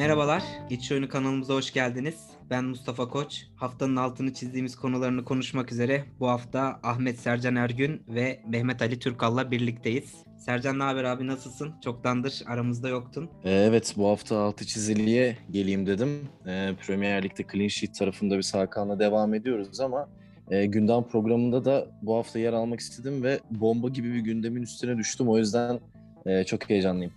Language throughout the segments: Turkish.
Merhabalar, Geçiş Oyunu kanalımıza hoş geldiniz. Ben Mustafa Koç. Haftanın altını çizdiğimiz konularını konuşmak üzere bu hafta Ahmet Sercan Ergün ve Mehmet Ali Türkal'la birlikteyiz. Sercan ne haber abi nasılsın? Çoktandır aramızda yoktun. Ee, Evet bu hafta altı çiziliye geleyim dedim. Ee, Premier Lig'de clean sheet tarafında bir Hakan'la devam ediyoruz ama e, gündem programında da bu hafta yer almak istedim ve bomba gibi bir gündemin üstüne düştüm. O yüzden e, çok heyecanlıyım.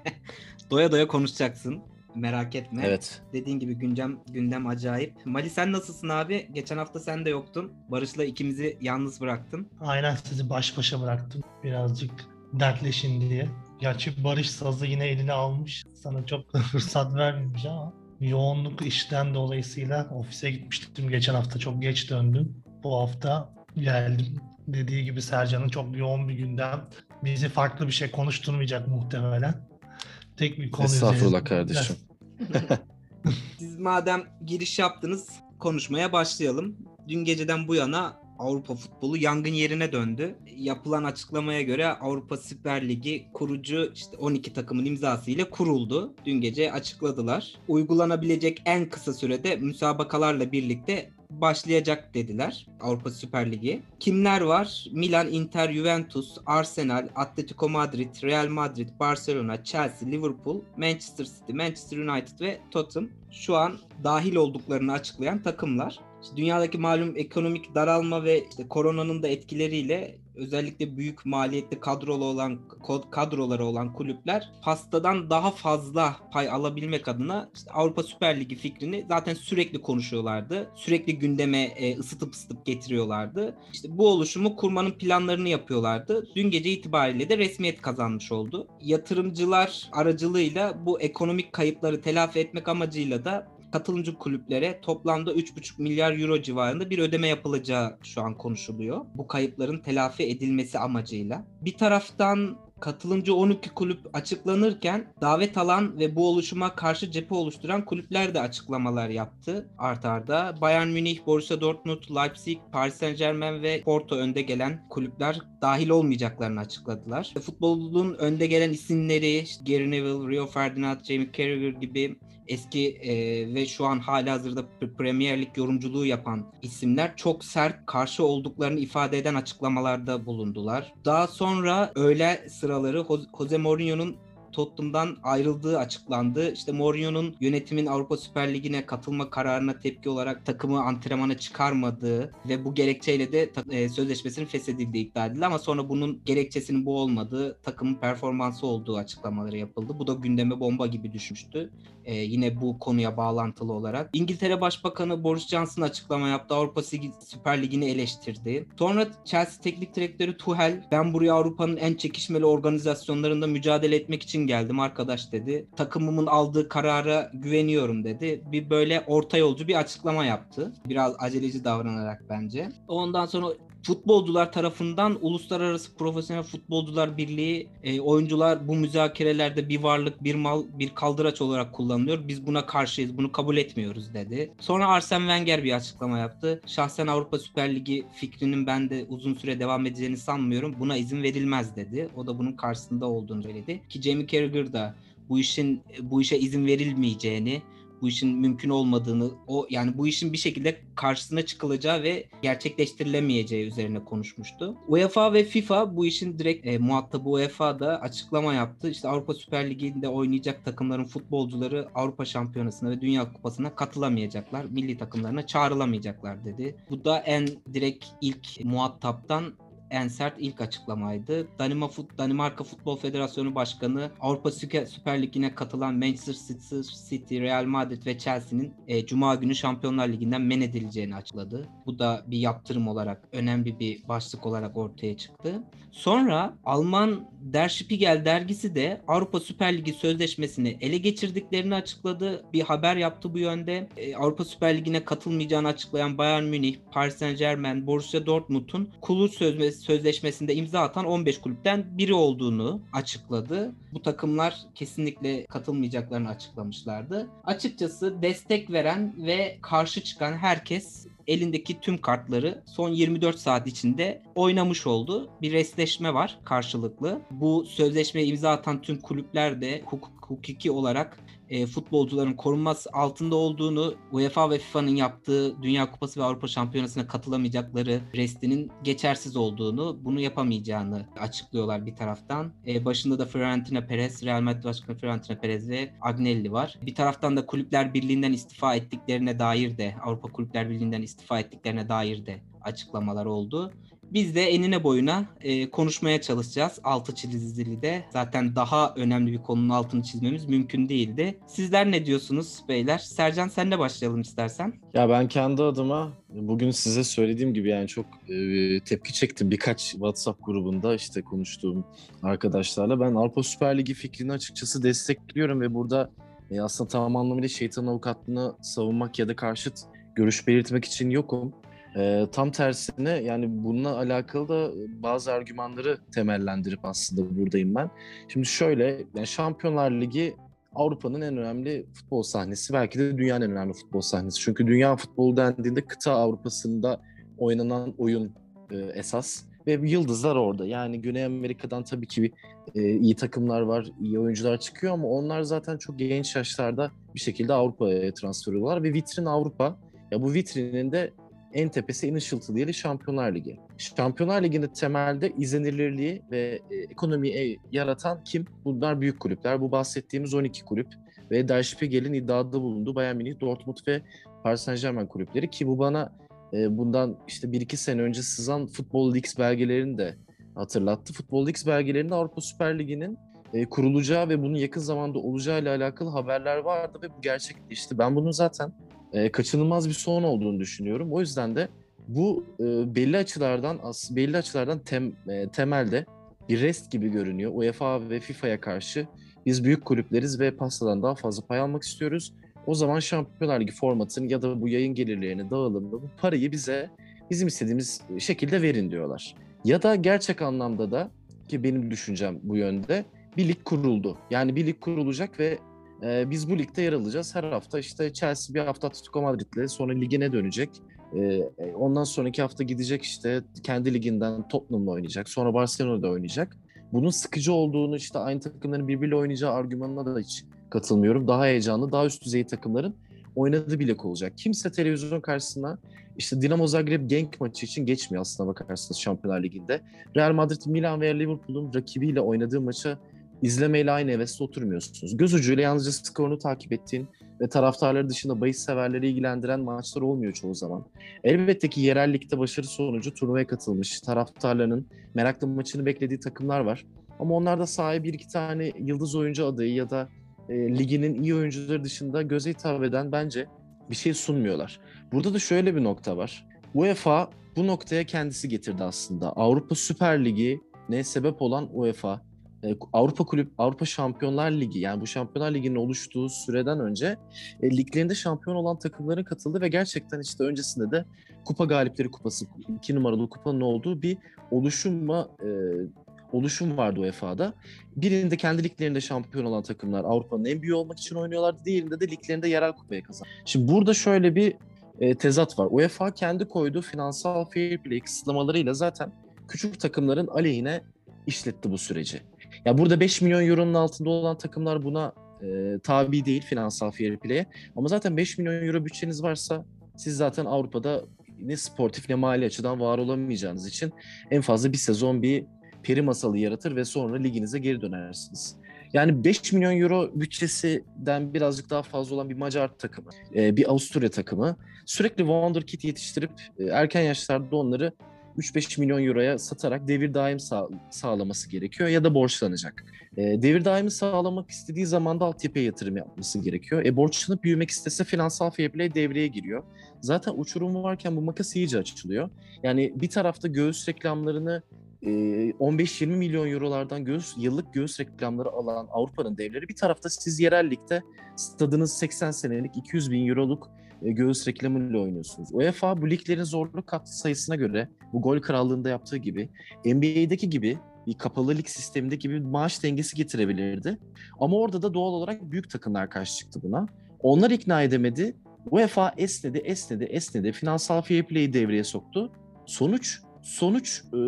doya doya konuşacaksın. Merak etme. Evet. Dediğin gibi gündem gündem acayip. Mali sen nasılsın abi? Geçen hafta sen de yoktun. Barış'la ikimizi yalnız bıraktın. Aynen sizi baş başa bıraktım. Birazcık dertleşin diye. Gerçi Barış sazı yine eline almış. Sana çok da fırsat vermemiş ama yoğunluk işten dolayısıyla ofise gitmiştim geçen hafta. Çok geç döndüm. Bu hafta geldim. Dediği gibi Sercan'ın çok yoğun bir gündem. Bizi farklı bir şey konuşturmayacak muhtemelen. Tek bir konu Estağfurullah üzerinde- kardeşim. Siz madem giriş yaptınız konuşmaya başlayalım. Dün geceden bu yana Avrupa futbolu yangın yerine döndü. Yapılan açıklamaya göre Avrupa Süper Ligi kurucu işte 12 takımın imzası ile kuruldu. Dün gece açıkladılar. Uygulanabilecek en kısa sürede müsabakalarla birlikte başlayacak dediler Avrupa Süper Ligi. Kimler var? Milan, Inter, Juventus, Arsenal, Atletico Madrid, Real Madrid, Barcelona, Chelsea, Liverpool, Manchester City, Manchester United ve Tottenham şu an dahil olduklarını açıklayan takımlar. Dünyadaki malum ekonomik daralma ve işte koronanın da etkileriyle özellikle büyük maliyetli kadrolu olan kadroları olan kulüpler pastadan daha fazla pay alabilmek adına işte Avrupa Süper Ligi fikrini zaten sürekli konuşuyorlardı. Sürekli gündeme e, ısıtıp ısıtıp getiriyorlardı. İşte bu oluşumu kurmanın planlarını yapıyorlardı. Dün gece itibariyle de resmiyet kazanmış oldu. Yatırımcılar aracılığıyla bu ekonomik kayıpları telafi etmek amacıyla da katılımcı kulüplere toplamda 3,5 milyar euro civarında bir ödeme yapılacağı şu an konuşuluyor. Bu kayıpların telafi edilmesi amacıyla. Bir taraftan katılımcı 12 kulüp açıklanırken davet alan ve bu oluşuma karşı cephe oluşturan kulüpler de açıklamalar yaptı art arda. Bayern Münih, Borussia Dortmund, Leipzig, Paris Saint Germain ve Porto önde gelen kulüpler dahil olmayacaklarını açıkladılar. Futbolun önde gelen isimleri Gary Neville, Rio Ferdinand, Jamie Carragher gibi eski e, ve şu an hala hazırda Premier Lig yorumculuğu yapan isimler çok sert karşı olduklarını ifade eden açıklamalarda bulundular. Daha sonra öğle sıraları Jose Mourinho'nun Tottenham'dan ayrıldığı açıklandı. İşte Mourinho'nun yönetimin Avrupa Süper Ligi'ne katılma kararına tepki olarak takımı antrenmana çıkarmadığı ve bu gerekçeyle de e, sözleşmesinin feshedildiği iddia edildi ama sonra bunun gerekçesinin bu olmadığı, takımın performansı olduğu açıklamaları yapıldı. Bu da gündeme bomba gibi düşmüştü. E, yine bu konuya bağlantılı olarak. İngiltere Başbakanı Boris Johnson açıklama yaptı. Avrupa Süper Ligi'ni eleştirdi. Sonra Chelsea Teknik Direktörü Tuchel ben buraya Avrupa'nın en çekişmeli organizasyonlarında mücadele etmek için geldim arkadaş dedi. Takımımın aldığı karara güveniyorum dedi. Bir böyle orta yolcu bir açıklama yaptı. Biraz aceleci davranarak bence. Ondan sonra futbolcular tarafından Uluslararası Profesyonel Futbolcular Birliği e, oyuncular bu müzakerelerde bir varlık, bir mal, bir kaldıraç olarak kullanılıyor. Biz buna karşıyız, bunu kabul etmiyoruz dedi. Sonra Arsene Wenger bir açıklama yaptı. Şahsen Avrupa Süper Ligi fikrinin ben de uzun süre devam edeceğini sanmıyorum. Buna izin verilmez dedi. O da bunun karşısında olduğunu söyledi. Ki Jamie Carragher da bu işin bu işe izin verilmeyeceğini bu işin mümkün olmadığını, o yani bu işin bir şekilde karşısına çıkılacağı ve gerçekleştirilemeyeceği üzerine konuşmuştu. UEFA ve FIFA bu işin direkt e, muhatabı UEFA da açıklama yaptı. İşte Avrupa Süper Ligi'nde oynayacak takımların futbolcuları Avrupa Şampiyonası'na ve Dünya Kupası'na katılamayacaklar. Milli takımlarına çağrılamayacaklar dedi. Bu da en direkt ilk muhataptan en sert ilk açıklamaydı. Danima Fut, Danimarka Futbol Federasyonu Başkanı Avrupa Süper Ligi'ne katılan Manchester City, Real Madrid ve Chelsea'nin e, Cuma günü Şampiyonlar Ligi'nden men edileceğini açıkladı. Bu da bir yaptırım olarak önemli bir başlık olarak ortaya çıktı. Sonra Alman Der Spiegel dergisi de Avrupa Süper Ligi sözleşmesini ele geçirdiklerini açıkladı. Bir haber yaptı bu yönde. E, Avrupa Süper Ligi'ne katılmayacağını açıklayan Bayern Münih, Paris Saint Germain, Borussia Dortmund'un kulüp sözleşmesi sözleşmesinde imza atan 15 kulüpten biri olduğunu açıkladı. Bu takımlar kesinlikle katılmayacaklarını açıklamışlardı. Açıkçası destek veren ve karşı çıkan herkes elindeki tüm kartları son 24 saat içinde oynamış oldu. Bir restleşme var karşılıklı. Bu sözleşmeye imza atan tüm kulüpler de hukuk, hukuki olarak e, futbolcuların korunması altında olduğunu, UEFA ve FIFA'nın yaptığı Dünya Kupası ve Avrupa Şampiyonası'na katılamayacakları restinin geçersiz olduğunu, bunu yapamayacağını açıklıyorlar bir taraftan. E, başında da Florentino Perez, Real Madrid Başkanı Florentino Perez ve Agnelli var. Bir taraftan da Kulüpler Birliği'nden istifa ettiklerine dair de, Avrupa Kulüpler Birliği'nden istifa ettiklerine dair de açıklamalar oldu. Biz de enine boyuna e, konuşmaya çalışacağız altı çizili de. Zaten daha önemli bir konunun altını çizmemiz mümkün değildi. Sizler ne diyorsunuz beyler? Sercan senle başlayalım istersen. Ya ben kendi adıma bugün size söylediğim gibi yani çok e, tepki çektim birkaç WhatsApp grubunda işte konuştuğum arkadaşlarla. Ben Avrupa Süper Ligi fikrini açıkçası destekliyorum ve burada e, aslında tam anlamıyla şeytan avukatlığını savunmak ya da karşıt görüş belirtmek için yokum. E, tam tersine yani bununla alakalı da bazı argümanları temellendirip aslında buradayım ben. Şimdi şöyle yani Şampiyonlar Ligi Avrupa'nın en önemli futbol sahnesi belki de dünyanın en önemli futbol sahnesi. Çünkü dünya futbolu dendiğinde kıta Avrupa'sında oynanan oyun e, esas ve yıldızlar orada. Yani Güney Amerika'dan tabii ki e, iyi takımlar var, iyi oyuncular çıkıyor ama onlar zaten çok genç yaşlarda bir şekilde Avrupa'ya transfer oluyorlar ve vitrin Avrupa. Ya bu vitrinin de en tepesi en ışıltılı yeri Şampiyonlar Ligi. Şampiyonlar Ligi'nde temelde izlenirliği ve e, ekonomiyi yaratan kim? Bunlar büyük kulüpler. Bu bahsettiğimiz 12 kulüp ve Der Spiegel'in iddiada bulunduğu Bayern Münih, Dortmund ve Paris Saint Germain kulüpleri ki bu bana e, bundan işte 1-2 sene önce sızan Futbol Leaks belgelerini de hatırlattı. Futbol Leaks belgelerinde Avrupa Süper Ligi'nin e, kurulacağı ve bunun yakın zamanda olacağı ile alakalı haberler vardı ve bu gerçekleşti. Ben bunu zaten e, kaçınılmaz bir son olduğunu düşünüyorum. O yüzden de bu e, belli açılardan as belli açılardan tem, e, temelde bir rest gibi görünüyor. UEFA ve FIFA'ya karşı biz büyük kulüpleriz ve pastadan daha fazla pay almak istiyoruz. O zaman Şampiyonlar Ligi formatını ya da bu yayın gelirlerini, dağılımını, bu parayı bize bizim istediğimiz şekilde verin diyorlar. Ya da gerçek anlamda da ki benim düşüncem bu yönde bir lig kuruldu. Yani bir lig kurulacak ve e, biz bu ligde yer alacağız. Her hafta işte Chelsea bir hafta Atletico Madrid'le sonra ligine dönecek. E, ondan sonraki hafta gidecek işte kendi liginden Tottenham'la oynayacak. Sonra Barcelona'da oynayacak. Bunun sıkıcı olduğunu işte aynı takımların birbiriyle oynayacağı argümanına da hiç katılmıyorum. Daha heyecanlı, daha üst düzey takımların oynadığı bir lig olacak. Kimse televizyon karşısına işte Dinamo Zagreb Genk maçı için geçmiyor aslında bakarsanız Şampiyonlar Ligi'nde. Real Madrid, Milan veya Liverpool'un rakibiyle oynadığı maçı izlemeyle aynı hevesle oturmuyorsunuz. Göz ucuyla yalnızca skorunu takip ettiğin ve taraftarları dışında bahis severleri ilgilendiren maçlar olmuyor çoğu zaman. Elbette ki yerellikte başarı sonucu turnuvaya katılmış, taraftarlarının meraklı maçını beklediği takımlar var. Ama onlar da sahaya bir iki tane yıldız oyuncu adayı ya da e, liginin iyi oyuncuları dışında göze hitap eden bence bir şey sunmuyorlar. Burada da şöyle bir nokta var. UEFA bu noktaya kendisi getirdi aslında. Avrupa Süper Ligi ne sebep olan UEFA Avrupa Kulüp Avrupa Şampiyonlar Ligi yani bu Şampiyonlar Ligi'nin oluştuğu süreden önce e, liglerinde şampiyon olan takımların katıldı ve gerçekten işte öncesinde de Kupa Galipleri Kupası iki numaralı kupanın olduğu bir oluşumla e, oluşum vardı UEFA'da. Birinde kendi liglerinde şampiyon olan takımlar Avrupa'nın en büyüğü olmak için oynuyorlardı. Diğerinde de liglerinde yerel kupaya kazandı. Şimdi burada şöyle bir e, tezat var. UEFA kendi koyduğu finansal fair play kısıtlamalarıyla zaten küçük takımların aleyhine işletti bu süreci. Ya burada 5 milyon euronun altında olan takımlar buna e, tabi değil finansal fair play'e. Ama zaten 5 milyon euro bütçeniz varsa siz zaten Avrupa'da ne sportif ne mali açıdan var olamayacağınız için en fazla bir sezon bir peri masalı yaratır ve sonra liginize geri dönersiniz. Yani 5 milyon euro bütçesinden birazcık daha fazla olan bir Macar takımı, e, bir Avusturya takımı sürekli Wonderkid yetiştirip e, erken yaşlarda onları 3-5 milyon euroya satarak devir daim sağ, sağlaması gerekiyor ya da borçlanacak. E, devir daimi sağlamak istediği zaman da altyapıya yatırım yapması gerekiyor. E, borçlanıp büyümek istese finansal fair play devreye giriyor. Zaten uçurum varken bu makas iyice açılıyor. Yani bir tarafta göğüs reklamlarını 15-20 milyon eurolardan göğüs, yıllık göğüs reklamları alan Avrupa'nın devleri bir tarafta siz yerel ligde stadınız 80 senelik 200 bin euroluk e, göğüs reklamıyla oynuyorsunuz. UEFA bu liglerin zorluk kat sayısına göre bu gol krallığında yaptığı gibi NBA'deki gibi bir kapalı lig sistemindeki gibi maaş dengesi getirebilirdi. Ama orada da doğal olarak büyük takımlar karşı çıktı buna. Onlar ikna edemedi. UEFA esnedi, esnedi, esnedi. Finansal fair play'i devreye soktu. Sonuç sonuç e,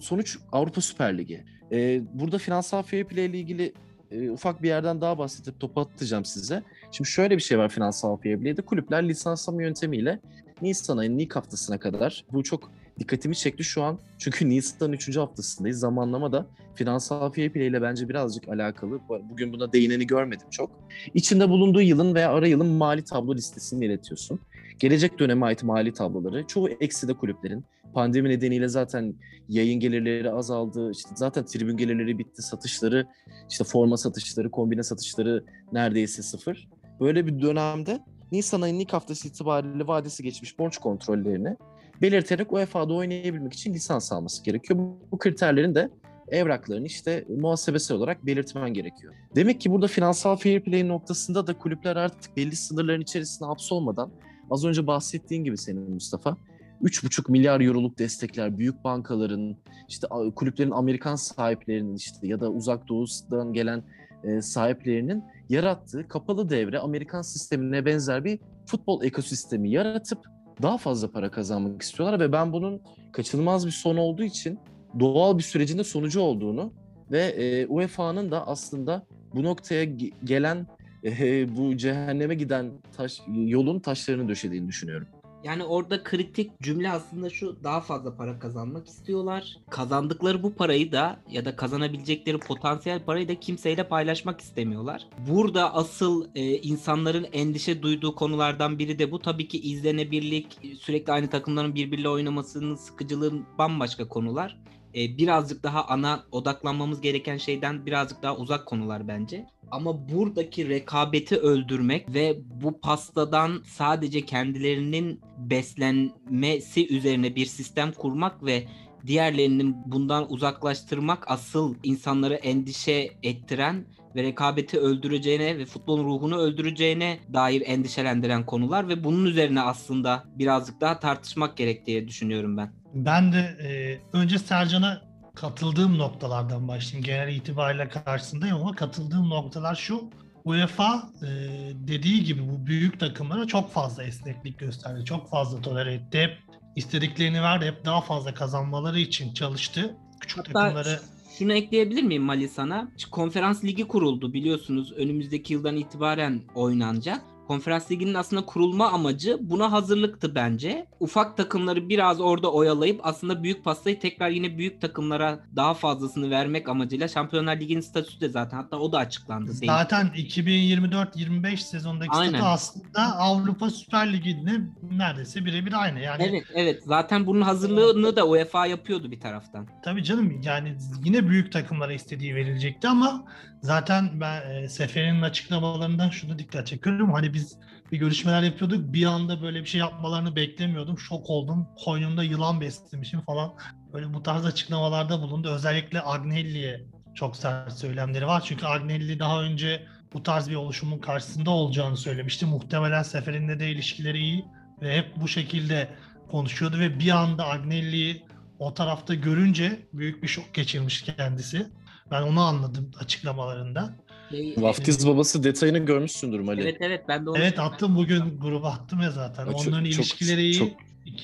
sonuç Avrupa Süper Ligi. E, burada finansal fair play ile ilgili e, ufak bir yerden daha bahsedip topu atacağım size. Şimdi şöyle bir şey var finansal play'de. Kulüpler lisanslama yöntemiyle Nisan ayının ilk haftasına kadar bu çok dikkatimi çekti şu an. Çünkü Nisan'ın 3. haftasındayız. Zamanlama da finansal play ile bence birazcık alakalı. Bugün buna değineni görmedim çok. İçinde bulunduğu yılın veya ara yılın mali tablo listesini iletiyorsun. Gelecek döneme ait mali tabloları çoğu eksi de kulüplerin. Pandemi nedeniyle zaten yayın gelirleri azaldı. İşte zaten tribün gelirleri bitti. Satışları, işte forma satışları, kombine satışları neredeyse sıfır. Böyle bir dönemde Nisan ayının ilk haftası itibariyle vadesi geçmiş borç kontrollerini belirterek UEFA'da oynayabilmek için lisans alması gerekiyor. Bu kriterlerin de evraklarını işte muhasebesi olarak belirtmen gerekiyor. Demek ki burada finansal fair play noktasında da kulüpler artık belli sınırların içerisinde hapsolmadan az önce bahsettiğin gibi senin Mustafa 3,5 milyar euroluk destekler büyük bankaların işte kulüplerin Amerikan sahiplerinin işte ya da uzak doğudan gelen e, sahiplerinin yarattığı kapalı devre Amerikan sistemine benzer bir futbol ekosistemi yaratıp daha fazla para kazanmak istiyorlar ve ben bunun kaçınılmaz bir son olduğu için doğal bir sürecinde sonucu olduğunu ve e, UEFA'nın da aslında bu noktaya gelen e, bu cehenneme giden taş, yolun taşlarını döşediğini düşünüyorum. Yani orada kritik cümle aslında şu daha fazla para kazanmak istiyorlar. Kazandıkları bu parayı da ya da kazanabilecekleri potansiyel parayı da kimseyle paylaşmak istemiyorlar. Burada asıl e, insanların endişe duyduğu konulardan biri de bu. Tabii ki izlenebilirlik, sürekli aynı takımların birbiriyle oynamasının sıkıcılığın bambaşka konular e, birazcık daha ana odaklanmamız gereken şeyden birazcık daha uzak konular bence. Ama buradaki rekabeti öldürmek ve bu pastadan sadece kendilerinin beslenmesi üzerine bir sistem kurmak ve diğerlerinin bundan uzaklaştırmak asıl insanları endişe ettiren ve rekabeti öldüreceğine ve futbolun ruhunu öldüreceğine dair endişelendiren konular ve bunun üzerine aslında birazcık daha tartışmak gerek diye düşünüyorum ben. Ben de e, önce Sercan'a katıldığım noktalardan başlayayım. Genel itibariyle karşısındayım ama katıldığım noktalar şu. UEFA e, dediği gibi bu büyük takımlara çok fazla esneklik gösterdi. Çok fazla tolere etti. Hep istediklerini verdi. Hep daha fazla kazanmaları için çalıştı. Küçük Hatta takımları şunu ekleyebilir miyim Mali sana? Konferans ligi kuruldu biliyorsunuz. Önümüzdeki yıldan itibaren oynanacak. Konferans Ligi'nin aslında kurulma amacı buna hazırlıktı bence. Ufak takımları biraz orada oyalayıp aslında büyük pastayı tekrar yine büyük takımlara daha fazlasını vermek amacıyla Şampiyonlar Ligi'nin statüsü de zaten hatta o da açıklandı. Zaten 2024-25 sezondaki Aynen. statü aslında Avrupa Süper Ligi'nin neredeyse birebir aynı. Yani Evet evet zaten bunun hazırlığını da UEFA yapıyordu bir taraftan. Tabii canım yani yine büyük takımlara istediği verilecekti ama zaten ben e, Sefer'in açıklamalarından şunu dikkat çekiyorum. Hani biz bir görüşmeler yapıyorduk. Bir anda böyle bir şey yapmalarını beklemiyordum. Şok oldum. Koynumda yılan beslemişim falan. Böyle bu tarz açıklamalarda bulundu. Özellikle Agnelli'ye çok sert söylemleri var. Çünkü Agnelli daha önce bu tarz bir oluşumun karşısında olacağını söylemişti. Muhtemelen seferinde de ilişkileri iyi ve hep bu şekilde konuşuyordu ve bir anda Agnelli'yi o tarafta görünce büyük bir şok geçirmiş kendisi. Ben onu anladım açıklamalarında. Şey, Vaftiz babası detayını görmüşsündür Mali. Evet evet ben de onu Evet attım bugün gruba attım ya zaten. Çok, Onların çok, ilişkileri iyi. Çok,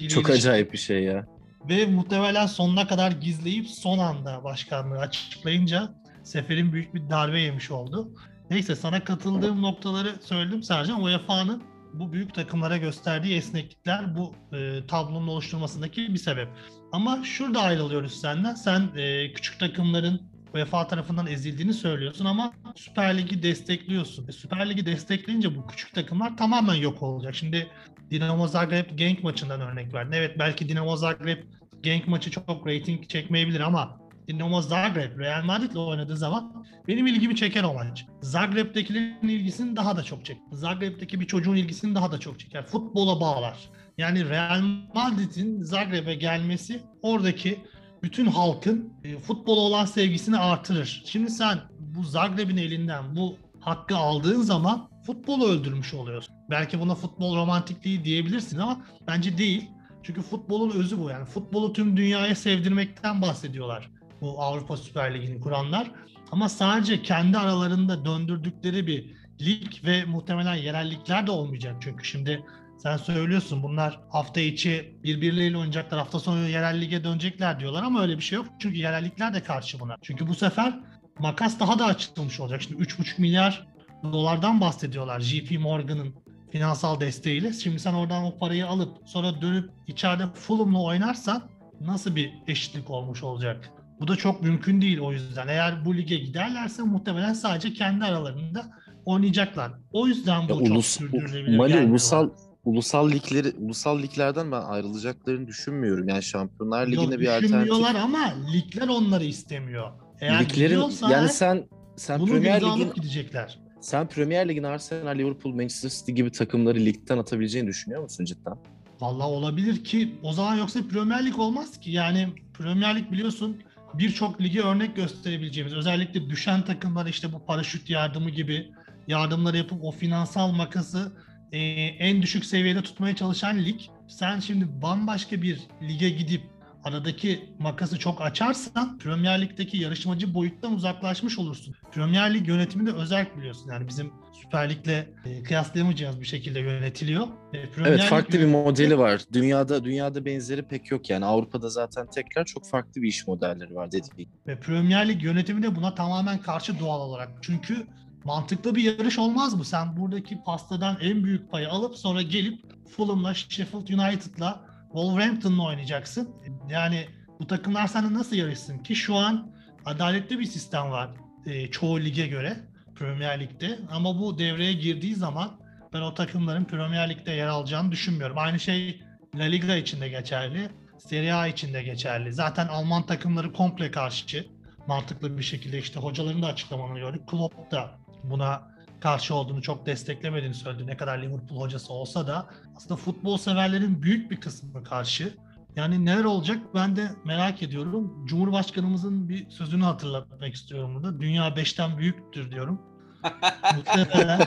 çok acayip bir şey ya. Ve muhtemelen sonuna kadar gizleyip son anda başkanlığı açıklayınca Sefer'in büyük bir darbe yemiş oldu. Neyse sana katıldığım noktaları söyledim Sercan. UEFA'nın bu büyük takımlara gösterdiği esneklikler bu e, tablonun oluşturmasındaki bir sebep. Ama şurada ayrılıyoruz senden. Sen e, küçük takımların UEFA tarafından ezildiğini söylüyorsun ama Süper Lig'i destekliyorsun. E, Süper Lig'i destekleyince bu küçük takımlar tamamen yok olacak. Şimdi Dinamo Zagreb Genk maçından örnek verdin. Evet belki Dinamo Zagreb Genk maçı çok rating çekmeyebilir ama Dinamo Zagreb Real Madrid'le oynadığı zaman benim ilgimi çeker o maç. Zagreb'dekilerin ilgisini daha da çok çeker. Zagreb'deki bir çocuğun ilgisini daha da çok çeker. Futbola bağlar. Yani Real Madrid'in Zagreb'e gelmesi oradaki bütün halkın e, futbola olan sevgisini artırır. Şimdi sen bu Zagreb'in elinden bu hakkı aldığın zaman futbolu öldürmüş oluyorsun. Belki buna futbol romantikliği diyebilirsin ama bence değil. Çünkü futbolun özü bu yani. Futbolu tüm dünyaya sevdirmekten bahsediyorlar bu Avrupa Süper Ligi'ni kuranlar. Ama sadece kendi aralarında döndürdükleri bir lig ve muhtemelen yerellikler de olmayacak. Çünkü şimdi Sen söylüyorsun bunlar hafta içi birbirleriyle oynayacaklar. Hafta sonu yerel lige dönecekler diyorlar ama öyle bir şey yok. Çünkü yerellikler de karşı buna. Çünkü bu sefer makas daha da açılmış olacak. Şimdi 3,5 milyar dolardan bahsediyorlar JP Morgan'ın finansal desteğiyle. Şimdi sen oradan o parayı alıp sonra dönüp içeride Fulham'la oynarsan nasıl bir eşitlik olmuş olacak? Bu da çok mümkün değil o yüzden. Eğer bu lige giderlerse muhtemelen sadece kendi aralarında oynayacaklar. O yüzden bu Ya çok ulus, sürdürülebilir Mali ulusal. Ulusal ligleri ulusal liglerden ben ayrılacaklarını düşünmüyorum. Yani Şampiyonlar Ligi'ne Yok, bir alternatif. düşünmüyorlar ama ligler onları istemiyor. Eğer Liglerin yani sen sen bunu Premier Lig'in gidecekler. sen Premier Lig'in Arsenal, Liverpool, Manchester City gibi takımları ligden atabileceğini düşünüyor musun cidden? Vallahi olabilir ki o zaman yoksa Premier Lig olmaz ki. Yani Premier Lig biliyorsun birçok lige örnek gösterebileceğimiz özellikle düşen takımlar işte bu paraşüt yardımı gibi yardımları yapıp o finansal makası e, en düşük seviyede tutmaya çalışan lig. Sen şimdi bambaşka bir lige gidip aradaki makası çok açarsan Premier Lig'deki yarışmacı boyuttan uzaklaşmış olursun. Premier Lig yönetimi de özel biliyorsun. Yani bizim Süper Lig'le e, kıyaslayamayacağımız bir şekilde yönetiliyor. E, Premier Evet Lig farklı bir yönetimi- modeli var. Dünyada dünyada benzeri pek yok yani. Avrupa'da zaten tekrar çok farklı bir iş modelleri var dediğim. Ve Premier Lig yönetimi de buna tamamen karşı doğal olarak. Çünkü mantıklı bir yarış olmaz mı? Sen buradaki pastadan en büyük payı alıp sonra gelip Fulham'la, Sheffield United'la, Wolverhampton'la oynayacaksın. Yani bu takımlar sana nasıl yarışsın ki şu an adaletli bir sistem var e, çoğu lige göre Premier Lig'de. Ama bu devreye girdiği zaman ben o takımların Premier Lig'de yer alacağını düşünmüyorum. Aynı şey La Liga için de geçerli. Serie A için de geçerli. Zaten Alman takımları komple karşı mantıklı bir şekilde işte hocaların da açıklamalarını gördük. Klopp da buna karşı olduğunu çok desteklemediğini söyledi. Ne kadar Liverpool hocası olsa da aslında futbol severlerin büyük bir kısmı karşı. Yani neler olacak ben de merak ediyorum. Cumhurbaşkanımızın bir sözünü hatırlatmak istiyorum burada. Dünya 5'ten büyüktür diyorum. Muhtemelen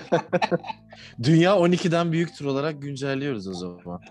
Dünya 12'den büyüktür olarak güncelliyoruz o zaman.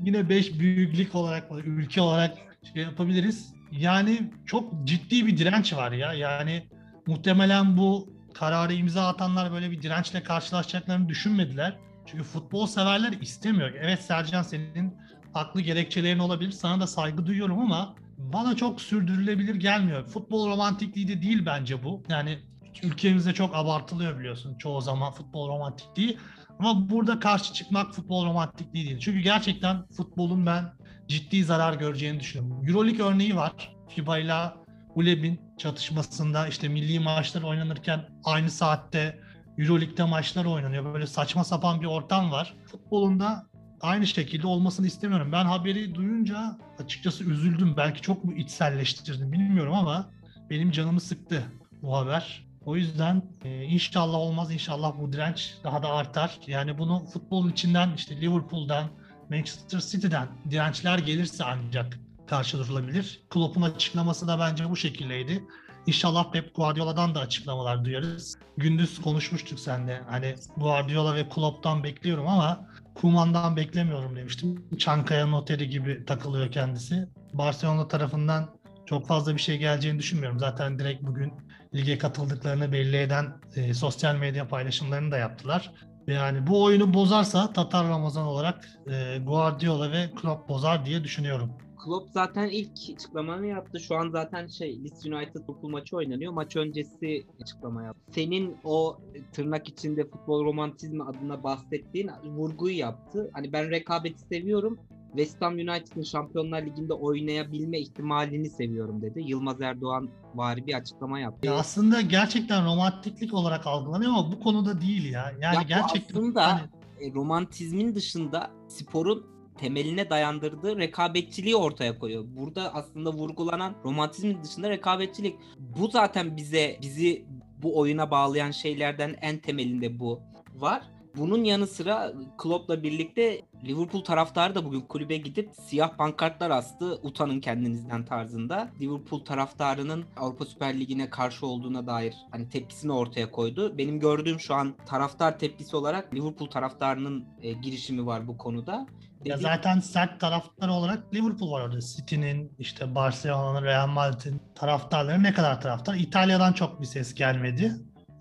yine 5 büyüklük olarak ülke olarak şey yapabiliriz. Yani çok ciddi bir direnç var ya. Yani muhtemelen bu kararı imza atanlar böyle bir dirençle karşılaşacaklarını düşünmediler. Çünkü futbol severler istemiyor. Evet Sercan senin haklı gerekçelerin olabilir. Sana da saygı duyuyorum ama bana çok sürdürülebilir gelmiyor. Futbol romantikliği de değil bence bu. Yani ülkemizde çok abartılıyor biliyorsun çoğu zaman futbol romantikliği. Ama burada karşı çıkmak futbol romantikliği değil. Çünkü gerçekten futbolun ben ciddi zarar göreceğini düşünüyorum. Euroleague örneği var. FIBA ile ULEB'in çatışmasında işte milli maçlar oynanırken aynı saatte Euroleague'de maçlar oynanıyor. Böyle saçma sapan bir ortam var. Futbolun da aynı şekilde olmasını istemiyorum. Ben haberi duyunca açıkçası üzüldüm. Belki çok mu içselleştirdim bilmiyorum ama benim canımı sıktı bu haber. O yüzden e, inşallah olmaz inşallah bu direnç daha da artar. Yani bunu futbolun içinden işte Liverpool'dan, Manchester City'den dirençler gelirse ancak karşılaşılabilir. Klopp'un açıklaması da bence bu şekildeydi. İnşallah Pep Guardiola'dan da açıklamalar duyarız. Gündüz konuşmuştuk seninle. Hani Guardiola ve Klopp'tan bekliyorum ama Kuman'dan beklemiyorum demiştim. Çankaya noteri gibi takılıyor kendisi. Barcelona tarafından çok fazla bir şey geleceğini düşünmüyorum. Zaten direkt bugün lige katıldıklarını belli eden e, sosyal medya paylaşımlarını da yaptılar. Yani bu oyunu bozarsa Tatar Ramazan olarak e, Guardiola ve Klopp bozar diye düşünüyorum. Klopp zaten ilk açıklamanı yaptı. Şu an zaten şey Leeds United Liverpool maçı oynanıyor. Maç öncesi açıklama yaptı. Senin o tırnak içinde futbol romantizmi adına bahsettiğin vurguyu yaptı. Hani ben rekabeti seviyorum. West Ham United'ın Şampiyonlar Ligi'nde oynayabilme ihtimalini seviyorum dedi. Yılmaz Erdoğan vari bir açıklama yaptı. Ya aslında gerçekten romantiklik olarak algılanıyor ama bu konuda değil ya. Yani Ya gerçekten aslında hani- e, romantizmin dışında sporun temeline dayandırdığı rekabetçiliği ortaya koyuyor. Burada aslında vurgulanan romantizmin dışında rekabetçilik. Bu zaten bize bizi bu oyuna bağlayan şeylerden en temelinde bu var. Bunun yanı sıra Klopp'la birlikte Liverpool taraftarı da bugün kulübe gidip siyah pankartlar astı. Utanın kendinizden tarzında. Liverpool taraftarının Avrupa Süper Ligi'ne karşı olduğuna dair hani tepkisini ortaya koydu. Benim gördüğüm şu an taraftar tepkisi olarak Liverpool taraftarının e, girişimi var bu konuda. Ya zaten sert taraftar olarak Liverpool var orada. City'nin, işte Barcelona'nın, Real Madrid'in taraftarları ne kadar taraftar? İtalya'dan çok bir ses gelmedi.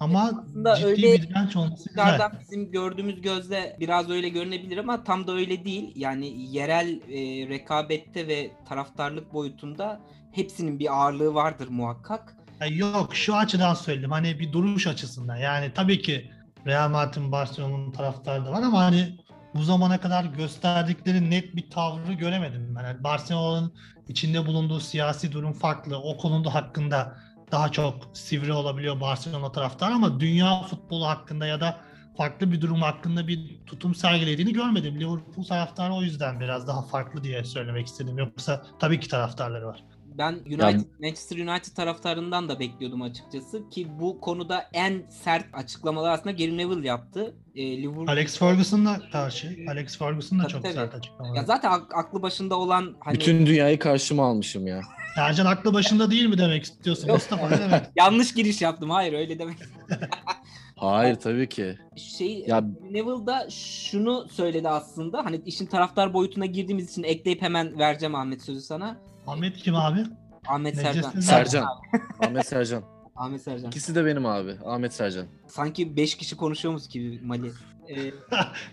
Ama Aslında ciddi öyle bir direnç olması güzel. Bizim gördüğümüz gözle biraz öyle görünebilir ama tam da öyle değil. Yani yerel e, rekabette ve taraftarlık boyutunda hepsinin bir ağırlığı vardır muhakkak. Yok şu açıdan söyledim hani bir duruş açısından yani tabii ki Real Madrid'in Barcelona'nın taraftarı da var ama hani bu zamana kadar gösterdikleri net bir tavrı göremedim ben. Yani Barcelona'nın içinde bulunduğu siyasi durum farklı. O konuda hakkında daha çok sivri olabiliyor Barcelona taraftarı ama dünya futbolu hakkında ya da farklı bir durum hakkında bir tutum sergilediğini görmedim. Liverpool taraftarı o yüzden biraz daha farklı diye söylemek istedim. Yoksa tabii ki taraftarları var. Ben United, Manchester United taraftarından da bekliyordum açıkçası ki bu konuda en sert açıklamalar aslında Gary Neville yaptı. E, Liverpool Alex Ferguson'la karşı. Alex Ferguson da Tabii, çok tabii. sert açıklamalar. ya zaten ak- aklı başında olan hani Bütün dünyayı karşıma almışım ya. Sercan aklı başında değil mi demek istiyorsun Yok. Mustafa ne demek? yanlış giriş yaptım. Hayır öyle demek. Hayır tabii ki. Şey Ya Neville da şunu söyledi aslında. Hani işin taraftar boyutuna girdiğimiz için ekleyip hemen vereceğim Ahmet sözü sana. Ahmet kim abi? Ahmet Sercan. Sercan. Ahmet Sercan. Ahmet Sercan. İkisi de benim abi. Ahmet Sercan. Sanki 5 kişi konuşuyormuş gibi Mali. Ee,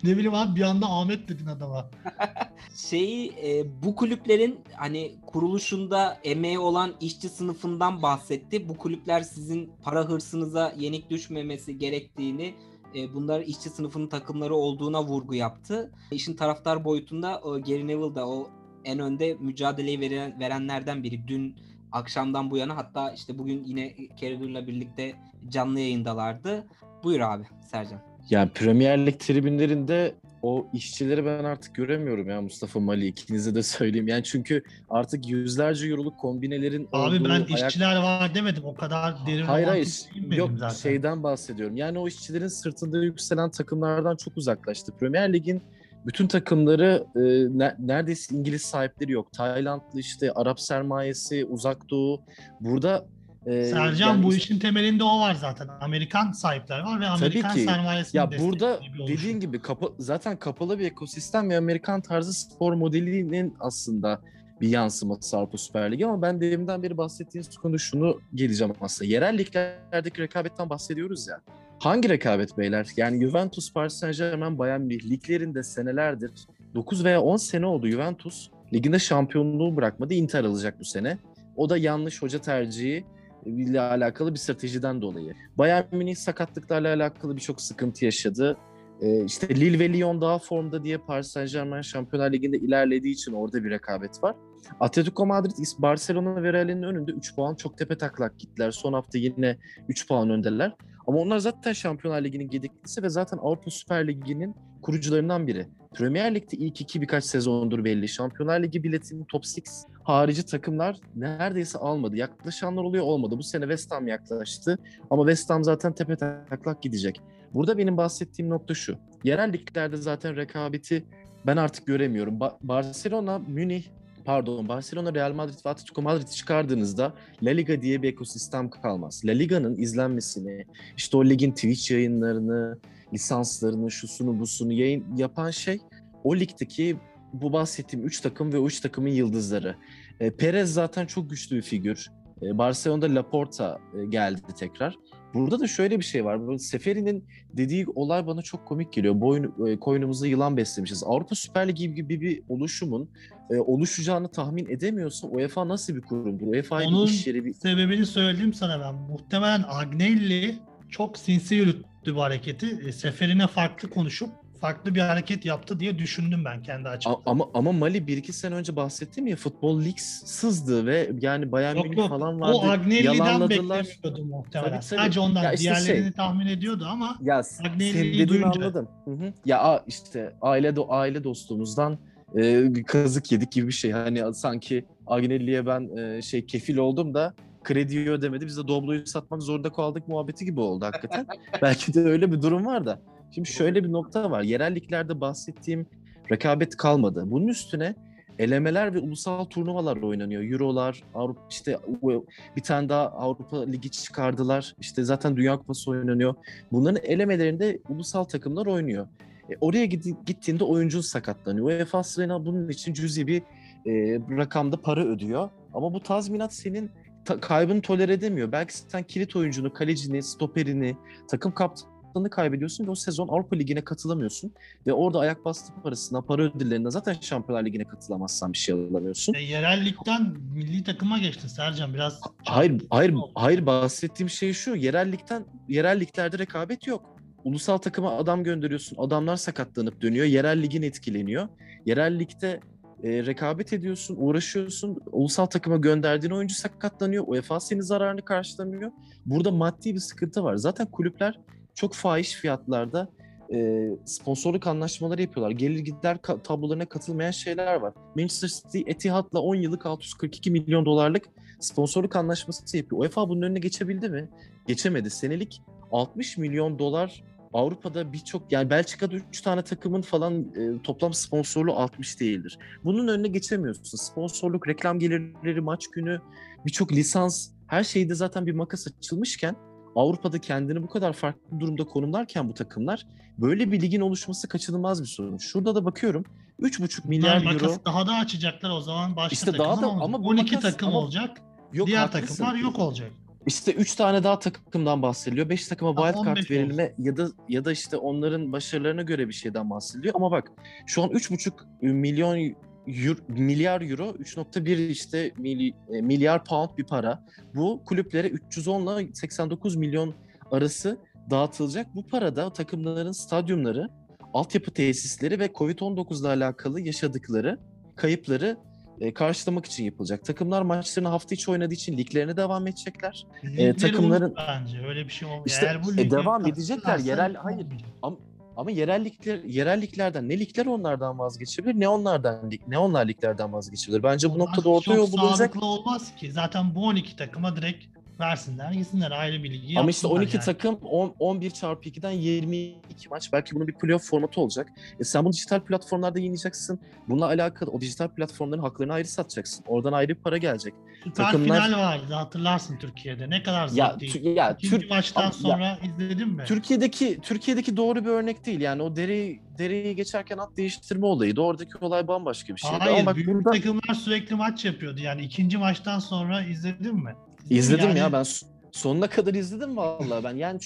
Ne bileyim abi bir anda Ahmet dedin adama. şey e, bu kulüplerin hani kuruluşunda emeği olan işçi sınıfından bahsetti. Bu kulüpler sizin para hırsınıza yenik düşmemesi gerektiğini e, bunlar işçi sınıfının takımları olduğuna vurgu yaptı. İşin taraftar boyutunda o Gary Neville da o en önde mücadeleyi veren, verenlerden biri. Dün akşamdan bu yana hatta işte bugün yine Carragher'la birlikte canlı yayındalardı. Buyur abi Sercan. Yani Premier Lig tribünlerinde o işçileri ben artık göremiyorum ya Mustafa Mali ikinize de söyleyeyim. Yani çünkü artık yüzlerce euroluk kombinelerin Abi olduğu ben ayak- işçiler var demedim. O kadar derin Hayır hayır yok zaten. şeyden bahsediyorum. Yani o işçilerin sırtında yükselen takımlardan çok uzaklaştı. Premier Lig'in bütün takımları e, ne- neredeyse İngiliz sahipleri yok. Taylandlı işte Arap sermayesi, Uzak Doğu. Burada e, Sercan yani bu işin temelinde o var zaten. Amerikan sahipler var ve Amerikan ki. sermayesinin Ya burada dediğin gibi kapa- zaten kapalı bir ekosistem ve Amerikan tarzı spor modelinin aslında bir yansıması Avrupa Süper Ligi ama ben deminden beri bahsettiğiniz konu şunu geleceğim aslında. Yerel liglerdeki rekabetten bahsediyoruz ya. Hangi rekabet beyler? Yani Juventus, Paris Saint Germain, Bayern Münih liglerinde senelerdir 9 veya 10 sene oldu Juventus liginde şampiyonluğu bırakmadı. Inter alacak bu sene. O da yanlış hoca tercihi ile alakalı bir stratejiden dolayı. Bayern Münih sakatlıklarla alakalı birçok sıkıntı yaşadı. Ee, işte Lille ve Lyon daha formda diye Paris Saint Germain Şampiyonlar Ligi'nde ilerlediği için orada bir rekabet var. Atletico Madrid, Barcelona ve Real'in önünde 3 puan çok tepe taklak gittiler. Son hafta yine 3 puan öndeler. Ama onlar zaten Şampiyonlar Ligi'nin gediklisi ve zaten Avrupa Süper Ligi'nin kurucularından biri. Premier Lig'de ilk iki birkaç sezondur belli. Şampiyonlar Ligi biletinin top 6 harici takımlar neredeyse almadı. Yaklaşanlar oluyor olmadı. Bu sene West Ham yaklaştı. Ama West Ham zaten tepe taklak gidecek. Burada benim bahsettiğim nokta şu. Yerel liglerde zaten rekabeti ben artık göremiyorum. Ba- Barcelona, Münih, pardon Barcelona, Real Madrid ve Atletico Madrid'i çıkardığınızda La Liga diye bir ekosistem kalmaz. La Liga'nın izlenmesini, işte o ligin Twitch yayınlarını, lisanslarını, şusunu busunu yayın yapan şey o ligdeki bu bahsettiğim 3 takım ve o 3 takımın yıldızları. E, Perez zaten çok güçlü bir figür. E, Barcelona'da Laporta e, geldi tekrar. Burada da şöyle bir şey var. Böyle Seferi'nin dediği olay bana çok komik geliyor. Boyun, e, koynumuzda yılan beslemişiz. Avrupa Süper Ligi gibi bir oluşumun e, oluşacağını tahmin edemiyorsa UEFA nasıl bir kurumdur? Bir Onun iş yeri bir... Sebebini söyleyeyim sana ben. Muhtemelen Agnelli çok sinsi yürüttü bu hareketi. Seferine farklı konuşup farklı bir hareket yaptı diye düşündüm ben kendi açımdan. ama ama Mali 1-2 sene önce bahsettim ya futbol lig sızdı ve yani Bayern Yok Münih falan vardı. O Agnelli'den beklemiyordu muhtemelen. Tabii, tabii. Sadece ondan. Ya işte Diğerlerini şey- tahmin ediyordu ama Ya Agnelli'yi duyunca. anladım. Hı hı. Ya işte aile do- aile dostumuzdan e, bir kazık yedik gibi bir şey. Hani sanki Agnelli'ye ben e, şey kefil oldum da krediyi ödemedi. Biz de Doblo'yu satmak zorunda kaldık muhabbeti gibi oldu hakikaten. Belki de öyle bir durum var da. Şimdi şöyle bir nokta var. Yerelliklerde bahsettiğim rekabet kalmadı. Bunun üstüne elemeler ve ulusal turnuvalar oynanıyor. Eurolar, Avrupa işte bir tane daha Avrupa Ligi çıkardılar. İşte zaten Dünya Kupası oynanıyor. Bunların elemelerinde ulusal takımlar oynuyor. E, oraya gittiğinde oyuncun sakatlanıyor. UEFA sırayla bunun için cüzi bir e, rakamda para ödüyor. Ama bu tazminat senin ta- kaybını tolere edemiyor. Belki sen kilit oyuncunu, kalecini, stoperini, takım kaptanını kaybediyorsun ve o sezon Avrupa Ligi'ne katılamıyorsun. Ve orada ayak bastı parasına, para ödüllerinden zaten Şampiyonlar Ligi'ne katılamazsan bir şey alamıyorsun. E, yerel ligden milli takıma geçtin Sercan biraz. Hayır, hayır, hayır bahsettiğim şey şu. Yerel ligden, yerel liglerde rekabet yok. Ulusal takıma adam gönderiyorsun. Adamlar sakatlanıp dönüyor. Yerel ligin etkileniyor. Yerel ligde e, rekabet ediyorsun, uğraşıyorsun. Ulusal takıma gönderdiğin oyuncu sakatlanıyor. UEFA senin zararını karşılamıyor. Burada maddi bir sıkıntı var. Zaten kulüpler çok fahiş fiyatlarda e, sponsorluk anlaşmaları yapıyorlar. Gelir gider ka- tablolarına katılmayan şeyler var. Manchester City Etihad'la 10 yıllık 642 milyon dolarlık sponsorluk anlaşması yapıyor. UEFA bunun önüne geçebildi mi? Geçemedi. Senelik 60 milyon dolar Avrupa'da birçok yani Belçika'da 3 tane takımın falan e, toplam sponsorluğu 60 değildir. Bunun önüne geçemiyorsun. Sponsorluk, reklam gelirleri, maç günü, birçok lisans her şeyde zaten bir makas açılmışken Avrupa'da kendini bu kadar farklı durumda konumlarken bu takımlar böyle bir ligin oluşması kaçınılmaz bir sorun. Şurada da bakıyorum 3,5 milyar Bunlar euro. daha da açacaklar o zaman başka İşte takım daha da- ama bu 12 makas- takım ama- olacak. Yok, diğer haklısın. takımlar yok olacak. İşte 3 tane daha takımdan bahsediliyor. 5 takıma wild card 15 verilme ya da ya da işte onların başarılarına göre bir şeyden bahsediliyor. Ama bak şu an 3,5 milyon euro, milyar euro 3.1 işte e, milyar pound bir para. Bu kulüplere 310 ile 89 milyon arası dağıtılacak. Bu parada takımların stadyumları, altyapı tesisleri ve Covid-19 ile alakalı yaşadıkları kayıpları e, karşılamak için yapılacak. Takımlar maçlarını hafta içi oynadığı için liglerine devam edecekler. Ligleri takımların- unut bence öyle bir şey olmuyor. İşte, Eğer bu e, devam edecekler. Yerel- hayır. olmayacak. Ama yerellikler yerelliklerden ne ligler onlardan vazgeçebilir ne onlardan lig- ne onlar liglerden vazgeçebilir. Bence bu Onlar noktada orta çok yol bulunacak. sağlıklı olmaz ki. Zaten bu 12 takıma direkt versinler gitsinler ayrı bir ligi Ama işte yapsınlar 12 yani. takım 10, 11 çarpı 2'den 22 maç. Belki bunun bir playoff formatı olacak. E sen bunu dijital platformlarda yayınlayacaksın. Bununla alakalı o dijital platformların haklarını ayrı satacaksın. Oradan ayrı bir para gelecek. Süper takımlar- final vardı hatırlarsın Türkiye'de. Ne kadar Ya, zevkliydi. tü- ya İkinci Türk maçtan ya- sonra izledin mi? Türkiye'deki Türkiye'deki doğru bir örnek değil. Yani o dereyi dereyi geçerken at değiştirme olayıydı. Oradaki olay bambaşka bir şeydi. Hayır, Ama bak büyük burada takımlar sürekli maç yapıyordu. Yani ikinci maçtan sonra izledin mi? İzledim yani. ya ben sonuna kadar izledim vallahi ben. Yani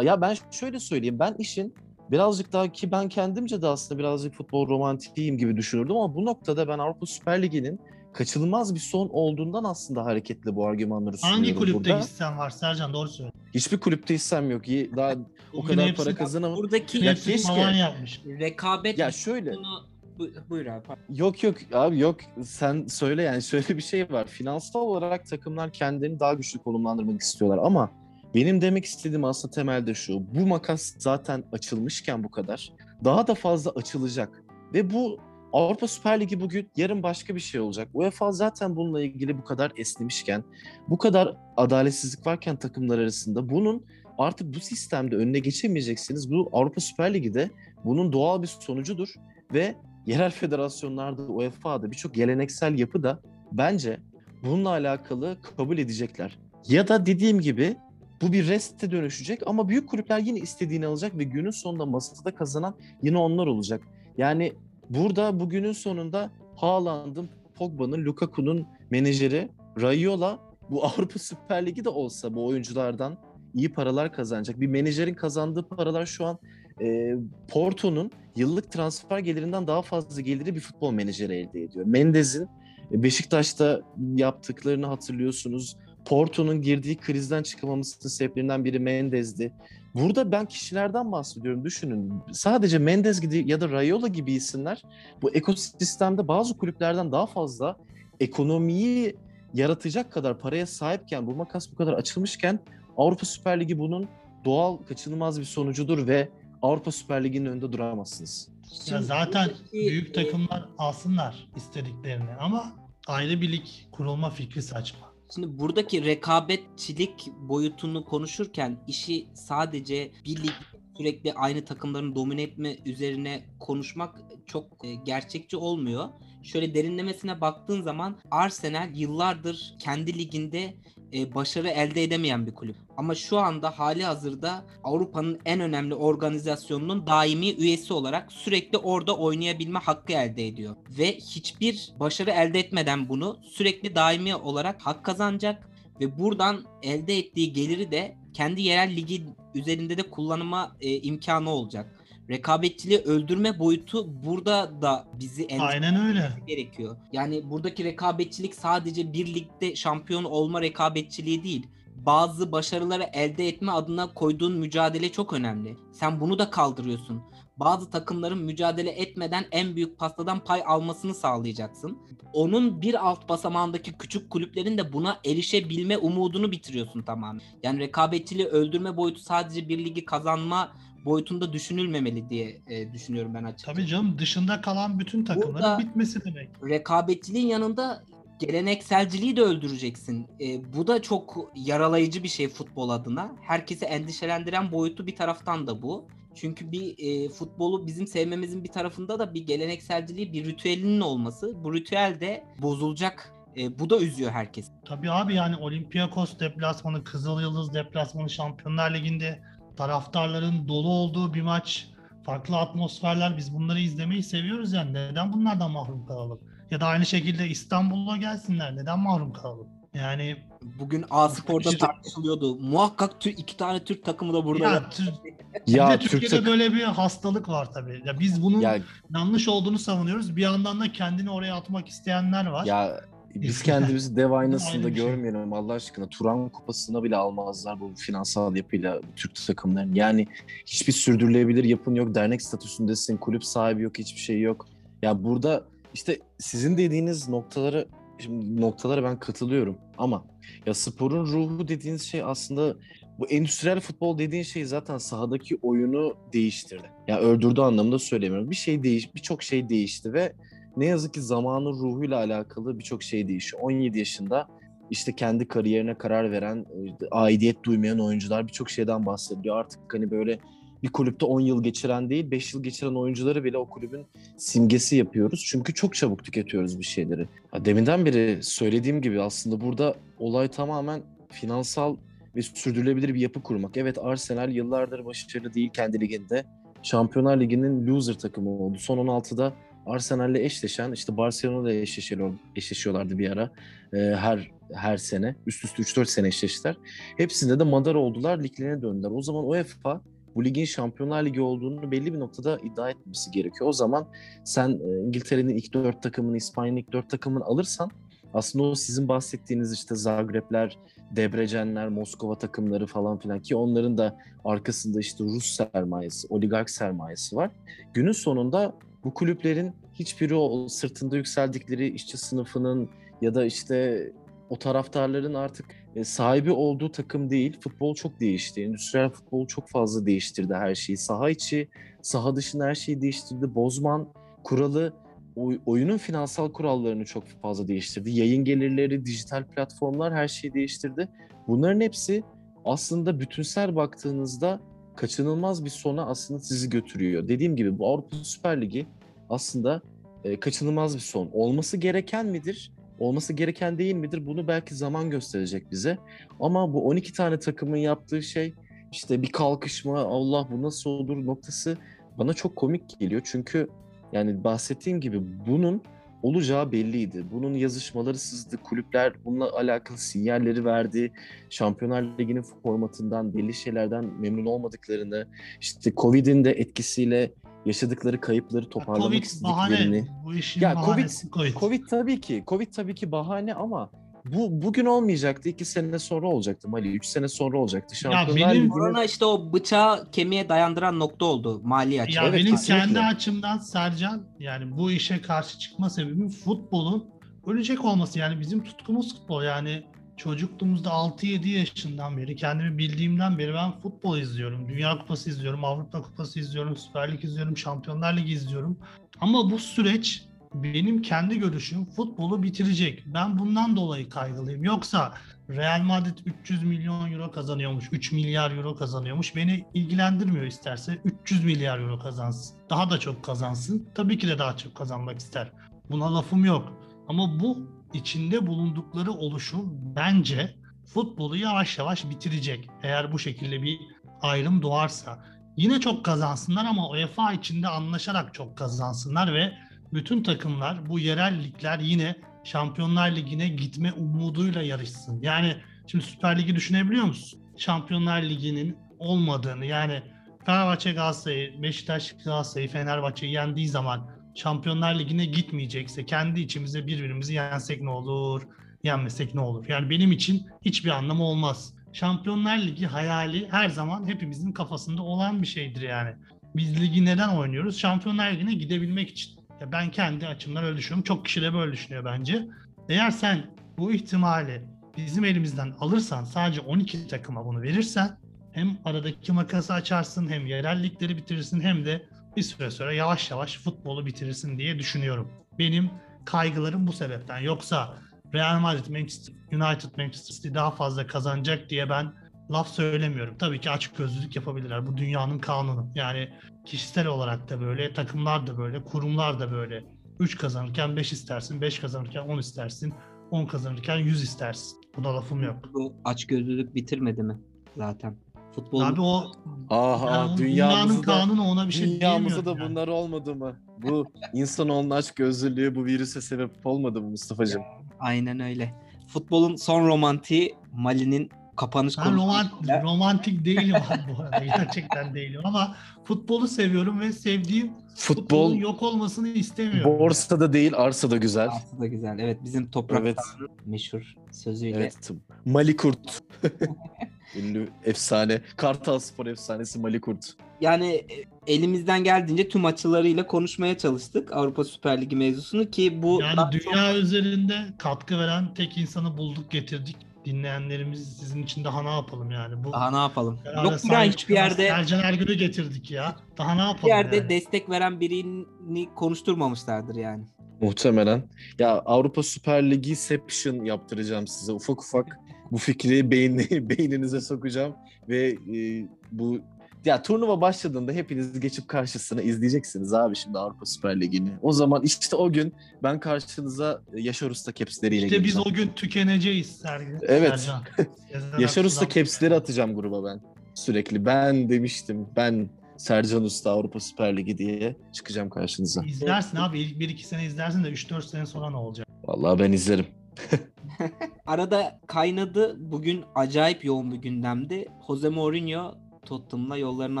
ya ben şöyle söyleyeyim ben işin birazcık daha ki ben kendimce de aslında birazcık futbol romantiyim gibi düşünürdüm ama bu noktada ben Avrupa Süper Ligi'nin kaçınılmaz bir son olduğundan aslında hareketle bu argümanları sunuyorum Hangi kulüpte burada. hissen var Sercan doğru söyle. Hiçbir kulüpte hissem yok. Daha o kadar hepsi- para kazanamam. Buradaki Ya keşke- yapmış. rekabet Ya şöyle bunu Bu- buyur abi. Yok yok abi yok sen söyle yani şöyle bir şey var. Finansal olarak takımlar kendilerini daha güçlü konumlandırmak istiyorlar ama benim demek istediğim aslında temelde şu. Bu makas zaten açılmışken bu kadar daha da fazla açılacak ve bu Avrupa Süper Ligi bugün yarın başka bir şey olacak. UEFA zaten bununla ilgili bu kadar esnemişken, bu kadar adaletsizlik varken takımlar arasında bunun artık bu sistemde önüne geçemeyeceksiniz. Bu Avrupa Süper Ligi'de bunun doğal bir sonucudur ve yerel federasyonlarda, UEFA'da birçok geleneksel yapı da bence bununla alakalı kabul edecekler. Ya da dediğim gibi bu bir reste dönüşecek ama büyük kulüpler yine istediğini alacak ve günün sonunda masada kazanan yine onlar olacak. Yani burada bugünün sonunda Haaland'ın, Pogba'nın, Lukaku'nun menajeri Raiola bu Avrupa Süper Ligi de olsa bu oyunculardan iyi paralar kazanacak. Bir menajerin kazandığı paralar şu an e, Porto'nun yıllık transfer gelirinden daha fazla geliri bir futbol menajeri elde ediyor. Mendez'in e, Beşiktaş'ta yaptıklarını hatırlıyorsunuz. Porto'nun girdiği krizden çıkamamasının sebeplerinden biri Mendez'di. Burada ben kişilerden bahsediyorum. Düşünün. Sadece Mendez gibi ya da Raiola gibi isimler bu ekosistemde bazı kulüplerden daha fazla ekonomiyi yaratacak kadar paraya sahipken bu makas bu kadar açılmışken Avrupa Süper Ligi bunun doğal kaçınılmaz bir sonucudur ve Avrupa Süper Ligi'nin önünde duramazsınız. Ya zaten büyük e, takımlar alsınlar istediklerini ama ayrı bir lig kurulma fikri saçma. Şimdi buradaki rekabetçilik boyutunu konuşurken işi sadece bir lig sürekli aynı takımların domine etme üzerine konuşmak çok e, gerçekçi olmuyor. Şöyle derinlemesine baktığın zaman Arsenal yıllardır kendi liginde e, başarı elde edemeyen bir kulüp. Ama şu anda hali hazırda Avrupa'nın en önemli organizasyonunun daimi üyesi olarak sürekli orada oynayabilme hakkı elde ediyor. Ve hiçbir başarı elde etmeden bunu sürekli daimi olarak hak kazanacak ve buradan elde ettiği geliri de kendi yerel ligi üzerinde de kullanıma e, imkanı olacak. Rekabetçiliği öldürme boyutu burada da bizi Aynen öyle. gerekiyor. Yani buradaki rekabetçilik sadece bir ligde şampiyon olma rekabetçiliği değil. Bazı başarıları elde etme adına koyduğun mücadele çok önemli. Sen bunu da kaldırıyorsun. Bazı takımların mücadele etmeden en büyük pastadan pay almasını sağlayacaksın. Onun bir alt basamağındaki küçük kulüplerin de buna erişebilme umudunu bitiriyorsun tamamen. Yani rekabetçiliği öldürme boyutu sadece bir ligi kazanma boyutunda düşünülmemeli diye e, düşünüyorum ben açıkçası. Tabii canım dışında kalan bütün takımların Burada- bitmesi demek. rekabetçiliğin yanında gelenekselciliği de öldüreceksin. E, bu da çok yaralayıcı bir şey futbol adına. Herkesi endişelendiren boyutu bir taraftan da bu. Çünkü bir e, futbolu bizim sevmemizin bir tarafında da bir gelenekselciliği, bir ritüelinin olması. Bu ritüel de bozulacak. E, bu da üzüyor herkes. Tabii abi yani Olympiakos deplasmanı, Kızıl Yıldız deplasmanı Şampiyonlar Ligi'nde taraftarların dolu olduğu bir maç, farklı atmosferler biz bunları izlemeyi seviyoruz yani neden bunlardan mahrum kalalım? Ya da aynı şekilde İstanbul'a gelsinler neden mahrum kalalım? Yani Bugün A Spor'da İşte- tartışılıyordu. Muhakkak tü- iki tane Türk takımı da burada. ya, Tür- Ya Türk Türkiye'de tak- böyle bir hastalık var tabii. Ya biz bunun ya yanlış olduğunu savunuyoruz. Bir yandan da kendini oraya atmak isteyenler var. Ya biz kendimizi dev aynasında şey. görmeyelim Allah aşkına. Turan kupasına bile almazlar bu finansal yapıyla Türk takımların. Yani hiçbir sürdürülebilir yapın yok. Dernek statüsündesin. Kulüp sahibi yok. Hiçbir şey yok. Ya burada işte sizin dediğiniz noktaları şimdi noktalara ben katılıyorum ama ya sporun ruhu dediğiniz şey aslında bu endüstriyel futbol dediğin şey zaten sahadaki oyunu değiştirdi. Ya öldürdü anlamında söylemiyorum. Bir şey değiş, birçok şey değişti ve ne yazık ki zamanın ruhuyla alakalı birçok şey değişiyor. 17 yaşında işte kendi kariyerine karar veren, işte aidiyet duymayan oyuncular birçok şeyden bahsediyor. Artık hani böyle bir kulüpte 10 yıl geçiren değil, 5 yıl geçiren oyuncuları bile o kulübün simgesi yapıyoruz. Çünkü çok çabuk tüketiyoruz bir şeyleri. Deminden beri söylediğim gibi aslında burada olay tamamen finansal ve sürdürülebilir bir yapı kurmak. Evet Arsenal yıllardır başarılı değil kendi liginde. Şampiyonlar Ligi'nin loser takımı oldu. Son 16'da Arsenal'le eşleşen işte Barcelona'da eşleşiyor, eşleşiyorlardı bir ara. Ee, her her sene. Üst üste 3-4 sene eşleştiler. Hepsinde de madar oldular, liglerine döndüler. O zaman UEFA bu ligin Şampiyonlar Ligi olduğunu belli bir noktada iddia etmesi gerekiyor. O zaman sen e, İngiltere'nin ilk 4 takımını, İspanya'nın ilk 4 takımını alırsan aslında o sizin bahsettiğiniz işte Zagreb'ler, Debrecenler, Moskova takımları falan filan ki onların da arkasında işte Rus sermayesi, oligark sermayesi var. Günün sonunda bu kulüplerin hiçbiri o sırtında yükseldikleri işçi sınıfının ya da işte o taraftarların artık e, sahibi olduğu takım değil. Futbol çok değişti. Endüstriyel futbol çok fazla değiştirdi her şeyi. Saha içi, saha dışında her şeyi değiştirdi. Bozman kuralı oy- oyunun finansal kurallarını çok fazla değiştirdi. Yayın gelirleri, dijital platformlar her şeyi değiştirdi. Bunların hepsi aslında bütünsel baktığınızda kaçınılmaz bir sona aslında sizi götürüyor. Dediğim gibi bu Avrupa Süper Ligi aslında e, kaçınılmaz bir son. Olması gereken midir? Olması gereken değil midir? Bunu belki zaman gösterecek bize. Ama bu 12 tane takımın yaptığı şey işte bir kalkışma, Allah bu nasıl olur noktası bana çok komik geliyor. Çünkü yani bahsettiğim gibi bunun olacağı belliydi. Bunun yazışmaları sızdı. Kulüpler bununla alakalı sinyalleri verdi. Şampiyonlar Ligi'nin formatından, belli şeylerden memnun olmadıklarını, işte Covid'in de etkisiyle yaşadıkları kayıpları toparlamak Covid istediklerini. bahane. Bu işin Ya Covid- bahanesi Covid. Covid tabii ki. Covid tabii ki bahane ama bu bugün olmayacaktı. iki sene sonra olacaktı Mali. Üç sene sonra olacaktı. Şampiyonlar benim- Ligi'nin- Korona işte o bıçağı kemiğe dayandıran nokta oldu mali açıdan. Ya Evet, benim kesinlikle. kendi açımdan Sercan yani bu işe karşı çıkma sebebim futbolun ölecek olması. Yani bizim tutkumuz futbol. Yani çocukluğumuzda 6-7 yaşından beri kendimi bildiğimden beri ben futbol izliyorum. Dünya Kupası izliyorum, Avrupa Kupası izliyorum, Süper Lig izliyorum, Şampiyonlar Ligi izliyorum. Ama bu süreç benim kendi görüşüm futbolu bitirecek. Ben bundan dolayı kaygılıyım. Yoksa Real Madrid 300 milyon euro kazanıyormuş, 3 milyar euro kazanıyormuş. Beni ilgilendirmiyor isterse 300 milyar euro kazansın. Daha da çok kazansın. Tabii ki de daha çok kazanmak ister. Buna lafım yok. Ama bu içinde bulundukları oluşum bence futbolu yavaş yavaş bitirecek. Eğer bu şekilde bir ayrım doğarsa. Yine çok kazansınlar ama UEFA içinde anlaşarak çok kazansınlar ve bütün takımlar bu yerel ligler yine Şampiyonlar Ligi'ne gitme umuduyla yarışsın. Yani Şimdi Süper Lig'i düşünebiliyor musun? Şampiyonlar Ligi'nin olmadığını yani Fenerbahçe Galatasaray'ı, Beşiktaş Galatasaray'ı, Fenerbahçe'yi yendiği zaman Şampiyonlar Ligi'ne gitmeyecekse kendi içimizde birbirimizi yensek ne olur, yenmesek ne olur? Yani benim için hiçbir anlamı olmaz. Şampiyonlar Ligi hayali her zaman hepimizin kafasında olan bir şeydir yani. Biz ligi neden oynuyoruz? Şampiyonlar Ligi'ne gidebilmek için. Ben kendi açımdan öyle düşünüyorum. Çok kişi de böyle düşünüyor bence. Eğer sen bu ihtimali bizim elimizden alırsan sadece 12 takıma bunu verirsen hem aradaki makası açarsın hem yerel ligleri bitirirsin hem de bir süre sonra yavaş yavaş futbolu bitirirsin diye düşünüyorum. Benim kaygılarım bu sebepten. Yoksa Real Madrid, Manchester United, Manchester City daha fazla kazanacak diye ben laf söylemiyorum. Tabii ki açık gözlülük yapabilirler. Bu dünyanın kanunu. Yani kişisel olarak da böyle, takımlar da böyle, kurumlar da böyle. 3 kazanırken 5 istersin, 5 kazanırken 10 istersin, 10 kazanırken 100 istersin. Bu da lafım yok. Bu açgözlülük bitirmedi mi zaten? Futbol Abi o Aha yani o dünyanın dünyamızda da, kanunu ona bir şey dünyamızda da yani. bunlar olmadı mı? Bu insanoğlunun aç gözlülüğü bu virüse sebep olmadı mı Mustafa'cığım? Aynen öyle. Futbolun son romantiği Mali'nin kapanış Ben roman, konuşmasıyla- romantik değilim abi bu arada. Gerçekten değilim ama futbolu seviyorum ve sevdiğim Futbol futbolun yok olmasını istemiyorum. borsada değil arsada güzel. Artı da güzel. Evet bizim toprak Evet. meşhur sözüyle. Evet. Mali Kurt. Ünlü efsane. Kartal Spor efsanesi Mali Kurt. Yani e, elimizden geldiğince tüm açılarıyla konuşmaya çalıştık Avrupa Süper Ligi mevzusunu ki bu Yani daha çok- dünya üzerinde katkı veren tek insanı bulduk getirdik. Dinleyenlerimiz sizin için daha ne yapalım yani? Bu daha ne yapalım? Yok ya sahip hiçbir yerde Sercan Ergün'ü getirdik ya. Daha ne yapalım bir yerde yani? destek veren birini konuşturmamışlardır yani. Muhtemelen. Ya Avrupa Süper Ligi Seption yaptıracağım size. Ufak ufak bu fikri beyni, beyninize sokacağım ve e, bu ya turnuva başladığında hepiniz geçip karşısına izleyeceksiniz abi şimdi Avrupa Süper Ligi'ni. O zaman işte o gün ben karşınıza Yaşar Usta kepsleriyle İşte biz geleceğim. o gün tükeneceğiz Sergen. Evet. Yaşar Usta kepsleri atacağım gruba ben. Sürekli ben demiştim. Ben Sercan Usta Avrupa Süper Ligi diye çıkacağım karşınıza. İzlersin abi. İlk 1-2 sene izlersin de 3-4 sene sonra ne olacak? Vallahi ben izlerim. Arada kaynadı. Bugün acayip yoğun bir gündemdi. Jose Mourinho Tottenham'la yollarını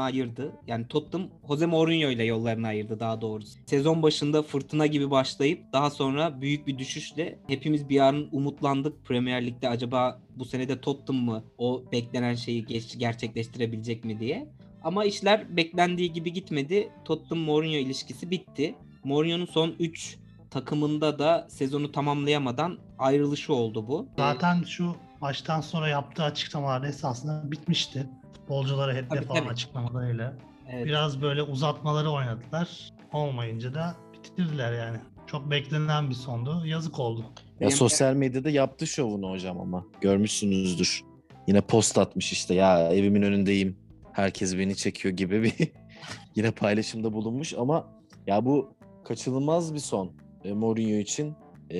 ayırdı. Yani Tottenham Jose Mourinho ile yollarını ayırdı daha doğrusu. Sezon başında fırtına gibi başlayıp daha sonra büyük bir düşüşle hepimiz bir an umutlandık. Premier Lig'de acaba bu sene de Tottenham mı o beklenen şeyi gerçekleştirebilecek mi diye. Ama işler beklendiği gibi gitmedi. Tottenham Mourinho ilişkisi bitti. Mourinho'nun son 3 takımında da sezonu tamamlayamadan ayrılışı oldu bu. Zaten şu maçtan sonra yaptığı açıklamalar esasında bitmişti. Futbolculara hedef Tabii, olan tabii. açıklamalarıyla. Evet. Biraz böyle uzatmaları oynadılar. Olmayınca da bitirdiler yani. Çok beklenen bir sondu. Yazık oldu. Ya sosyal medyada yaptı şovunu hocam ama görmüşsünüzdür. Yine post atmış işte ya evimin önündeyim. Herkes beni çekiyor gibi bir yine paylaşımda bulunmuş ama ya bu kaçınılmaz bir son e, Mourinho için. E,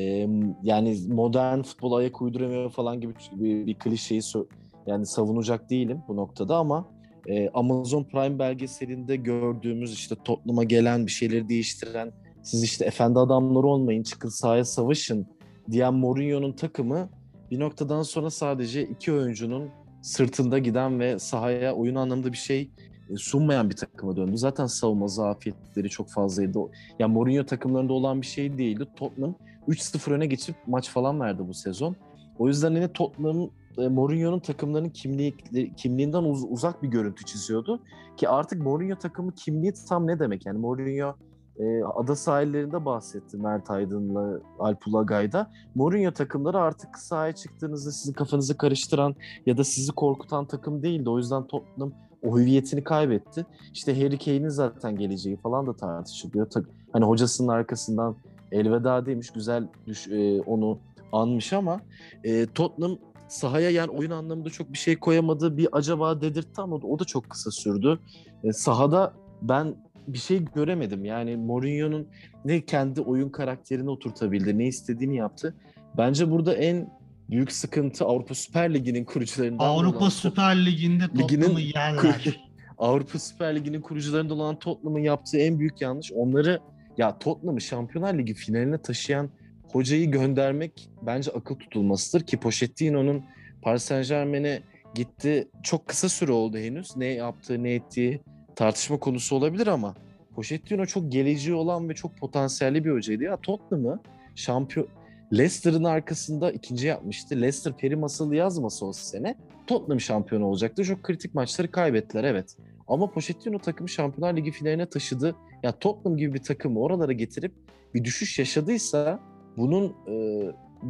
yani modern futbola ayak uyduramıyor falan gibi bir, bir klişeyi sö- yani savunacak değilim bu noktada ama e, Amazon Prime belgeselinde gördüğümüz işte Tottenham'a gelen bir şeyleri değiştiren siz işte efendi adamları olmayın çıkın sahaya savaşın diyen Mourinho'nun takımı bir noktadan sonra sadece iki oyuncunun sırtında giden ve sahaya oyun anlamında bir şey e, sunmayan bir takıma döndü. Zaten savunma zafiyetleri çok fazlaydı. O- Ya Mourinho takımlarında olan bir şey değildi. Tottenham 3-0 öne geçip maç falan verdi bu sezon. O yüzden yine Tottenham e, Mourinho'nun takımlarının kimliği, kimliğinden uz- uzak bir görüntü çiziyordu. Ki artık Mourinho takımı kimliği tam ne demek? Yani Mourinho e, ada sahillerinde bahsetti Mert Aydın'la Alp Ulagay'da. Mourinho takımları artık sahaya çıktığınızda sizin kafanızı karıştıran ya da sizi korkutan takım değildi. O yüzden Tottenham o hüviyetini kaybetti. İşte Harry Kane'in zaten geleceği falan da tartışılıyor. Hani hocasının arkasından elveda demiş, güzel düş- e, onu anmış ama e, Tottenham sahaya yani oyun anlamında çok bir şey koyamadı. Bir acaba dedirtti ama o da çok kısa sürdü. E, sahada ben bir şey göremedim. Yani Mourinho'nun ne kendi oyun karakterini oturtabildi, ne istediğini yaptı. Bence burada en büyük sıkıntı Avrupa Süper Ligi'nin kurucularından Avrupa olan- Süper Ligi'nde Tottenham'ı yerler. Avrupa Süper Ligi'nin kurucularından olan Tottenham'ın yaptığı en büyük yanlış onları ya Tottenham'ı Şampiyonlar Ligi finaline taşıyan hocayı göndermek bence akıl tutulmasıdır ki Pochettino'nun Paris Saint Germain'e gitti. Çok kısa süre oldu henüz. Ne yaptığı ne ettiği tartışma konusu olabilir ama Pochettino çok geleceği olan ve çok potansiyelli bir hocaydı. Ya Tottenham'ı şampiyon Leicester'ın arkasında ikinci yapmıştı. Leicester peri masalı yazmasa o sene Tottenham şampiyon olacaktı. Çok kritik maçları kaybettiler evet. Ama Pochettino takımı Şampiyonlar Ligi finaline taşıdı. Ya Tottenham gibi bir takımı oralara getirip bir düşüş yaşadıysa bunun e,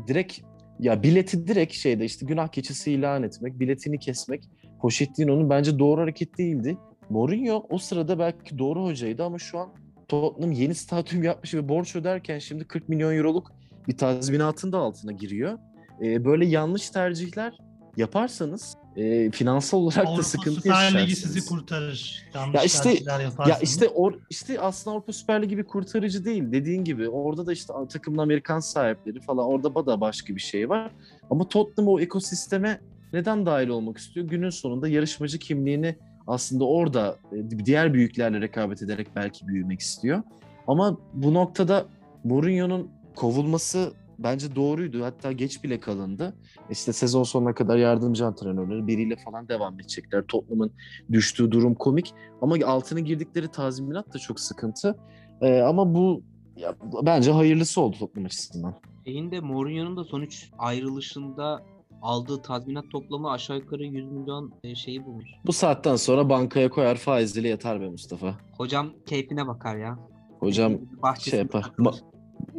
direkt ya bileti direkt şeyde işte günah keçisi ilan etmek, biletini kesmek Pochettino'nun bence doğru hareket değildi. Mourinho o sırada belki doğru hocaydı ama şu an Tottenham yeni statüm yapmış ve borç öderken şimdi 40 milyon euroluk bir tazminatın da altına giriyor. Ee, böyle yanlış tercihler yaparsanız e, finansal olarak Avrupa da sıkıntı Süper Ligi yaşarsınız. sizi kurtarır. Yanlış Ya işte-. Ya işte or, işte aslında Avrupa Süper Ligi bir kurtarıcı değil dediğin gibi. Orada da işte takımın Amerikan sahipleri falan orada da başka bir şey var. Ama Tottenham o ekosisteme neden dahil olmak istiyor? Günün sonunda yarışmacı kimliğini aslında orada e, diğer büyüklerle rekabet ederek belki büyümek istiyor. Ama bu noktada Mourinho'nun kovulması bence doğruydu. Hatta geç bile kalındı. İşte sezon sonuna kadar yardımcı antrenörleri biriyle falan devam edecekler. Tottenham'ın düştüğü durum komik. Ama altına girdikleri tazminat da çok sıkıntı. Ee, ama bu ya, bence hayırlısı oldu Tottenham açısından. Şeyin de Mourinho'nun da sonuç ayrılışında aldığı tazminat toplamı aşağı yukarı 100 milyon e, şeyi bulmuş. Bu saatten sonra bankaya koyar faiziyle yatar be Mustafa. Hocam keyfine bakar ya. Hocam Bahçesinde şey yapar. takılır.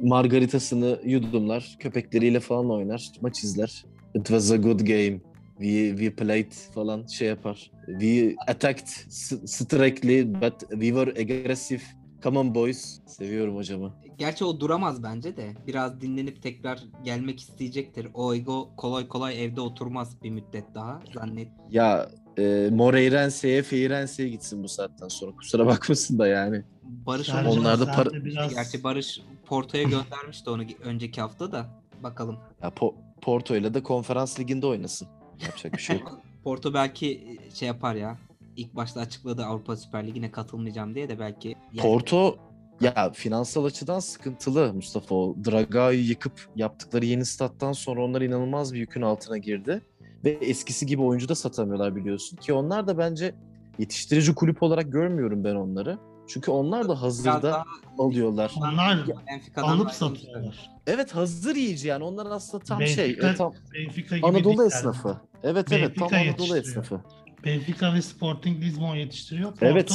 Ma- margaritasını yudumlar, köpekleriyle falan oynar, maç izler. It was a good game. We, we played falan şey yapar. We attacked s- strictly but we were aggressive. Come on boys. Seviyorum hocamı. Gerçi o duramaz bence de. Biraz dinlenip tekrar gelmek isteyecektir. O ego kolay kolay evde oturmaz bir müddet daha zannet. Ya e, Moreirense'ye, Feirense'ye gitsin bu saatten sonra. Kusura bakmasın da yani. Barış Sercan Hoca- Onlar da sen para- biraz Gerçi Barış Porto'ya göndermişti onu önceki hafta da. Bakalım. Ya Po- Porto ile de konferans liginde oynasın. Yapacak bir şey yok. Porto belki şey yapar ya. İlk başta açıkladı Avrupa Süper Ligi'ne katılmayacağım diye de belki yani Porto ya finansal açıdan sıkıntılı Mustafa. Draga'yı yıkıp yaptıkları yeni stat'tan sonra onlar inanılmaz bir yükün altına girdi. Ve eskisi gibi oyuncu da satamıyorlar biliyorsun. Ki onlar da bence yetiştirici kulüp olarak görmüyorum ben onları. Çünkü onlar da hazırda daha alıyorlar. onlar Benfica'dan alıp ayrılmışlar. satıyorlar. Evet hazır yiyici yani onlar aslında tam şey Benfica- e, tam Benfica gibi Anadolu ligler. esnafı. Evet evet tam Benfica Anadolu esnafı. Benfica ve Sporting Lisbon yetiştiriyor. Porto Evet.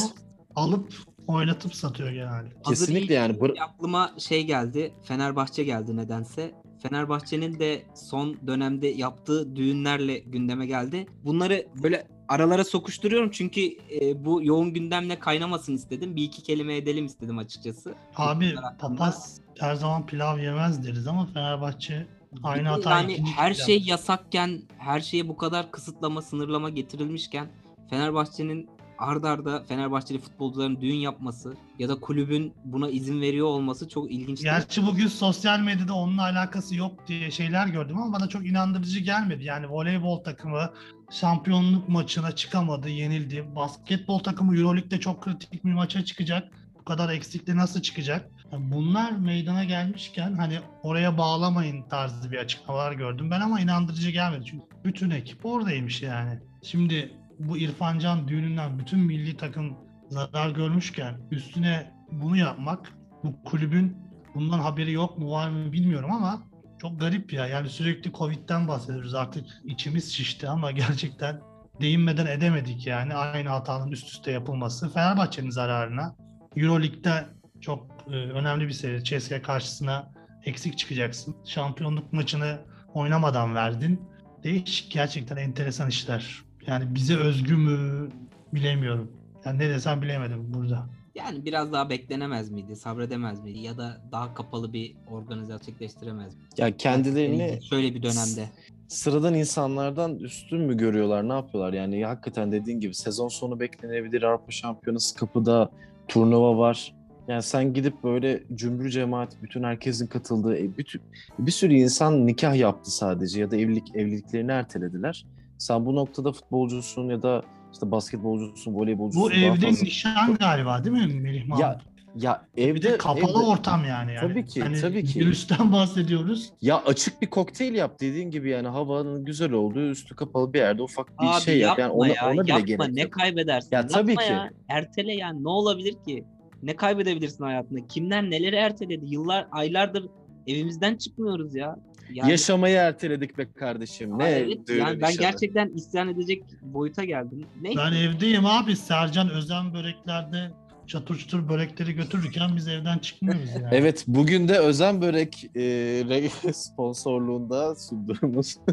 alıp oynatıp satıyor genelde. Hazır Kesinlikle yani. Deyince aklıma şey geldi. Fenerbahçe geldi nedense. Fenerbahçe'nin de son dönemde yaptığı düğünlerle gündeme geldi. Bunları böyle aralara sokuşturuyorum çünkü e, bu yoğun gündemle kaynamasın istedim. Bir iki kelime edelim istedim açıkçası. Abi papaz her zaman pilav yemez deriz ama Fenerbahçe aynı hatayı yani her kez şey yasakken, her şeye bu kadar kısıtlama, sınırlama getirilmişken Fenerbahçe'nin ard arda Fenerbahçeli futbolcuların düğün yapması ya da kulübün buna izin veriyor olması çok ilginç. Gerçi bugün sosyal medyada onunla alakası yok diye şeyler gördüm ama bana çok inandırıcı gelmedi. Yani voleybol takımı şampiyonluk maçına çıkamadı, yenildi. Basketbol takımı Euroleague'de çok kritik bir maça çıkacak. Bu kadar eksikle nasıl çıkacak? Bunlar meydana gelmişken hani oraya bağlamayın tarzı bir açıklamalar gördüm ben ama inandırıcı gelmedi. Çünkü bütün ekip oradaymış yani. Şimdi bu İrfan Can düğününden bütün milli takım zarar görmüşken üstüne bunu yapmak bu kulübün bundan haberi yok mu var mı bilmiyorum ama çok garip ya. Yani sürekli Covid'den bahsediyoruz artık içimiz şişti ama gerçekten değinmeden edemedik yani aynı hatanın üst üste yapılması Fenerbahçe'nin zararına. Euroleague'de çok e, önemli bir seri. CSKA karşısına eksik çıkacaksın. Şampiyonluk maçını oynamadan verdin. Değişik gerçekten enteresan işler. Yani bize özgü mü bilemiyorum. Yani ne desem bilemedim burada. Yani biraz daha beklenemez miydi, sabredemez miydi ya da daha kapalı bir organizasyon gerçekleştiremez miydi? Ya kendilerini şöyle bir dönemde. sıradan insanlardan üstün mü görüyorlar? Ne yapıyorlar? Yani hakikaten dediğin gibi sezon sonu beklenebilir. Avrupa Şampiyonası kapıda turnuva var. Yani sen gidip böyle cümbür cemaat bütün herkesin katıldığı e, bütün bir sürü insan nikah yaptı sadece ya da evlilik evliliklerini ertelediler. Sen bu noktada futbolcusun ya da işte basketbolcusun, voleybolcusun. Bu evde fazla- nişan galiba değil mi Melih Mahmut? Ya Ya Bir evde de kapalı evde- ortam yani. yani. Tabii ki, Hani tabii ki. Virüsten bahsediyoruz. Ya açık bir kokteyl yap dediğin gibi yani havanın güzel olduğu üstü kapalı bir yerde ufak bir Abi şey yap. yapma Yani ona, ya. ona bile yapma. gerek Ne kaybedersin? Ya tabii Yapma ki. Ya. Ertele yani. Ne olabilir ki? Ne kaybedebilirsin hayatında? Kimler neleri erteledi? Yıllar, aylardır evimizden çıkmıyoruz ya. Yani, Yaşamayı erteledik be kardeşim. Ne evet, yani ben nişanı. gerçekten isyan edecek boyuta geldim. Neyse. Ben evdeyim abi. Sercan özen böreklerde çatır çutur börekleri götürürken biz evden çıkmıyoruz yani. Evet bugün de Özen Börek e, sponsorluğunda sunduğumuz.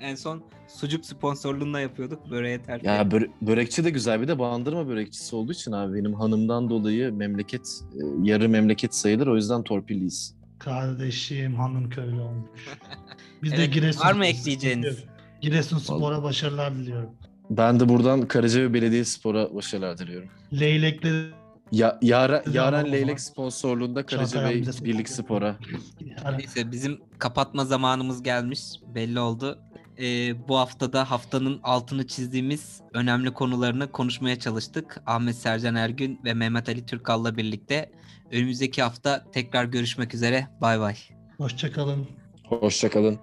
En son sucuk sponsorluğunda yapıyorduk. Böreğe terfi. ya böre- börekçi de güzel bir de bandırma börekçisi olduğu için abi benim hanımdan dolayı memleket e, yarı memleket sayılır o yüzden torpilliyiz. Kardeşim hanım köylü olmuş. Biz de Evet, Giresun var mı ekleyeceğiniz? Giresun Spor'a başarılar diliyorum. Ben de buradan Karacabey Belediyespor'a başarılar diliyorum. Leylekleri Ya, Yara, Yaren. Leylek sponsorluğunda abi de- Birlik Spor'a. Neyse bizim kapatma zamanımız gelmiş. Belli oldu. Ee, bu haftada haftanın altını çizdiğimiz önemli konularını konuşmaya çalıştık. Ahmet Sercan Ergün ve Mehmet Ali Türkal'la birlikte. Önümüzdeki hafta tekrar görüşmek üzere. Bay bay. hoşçakalın. Hoşçakalın.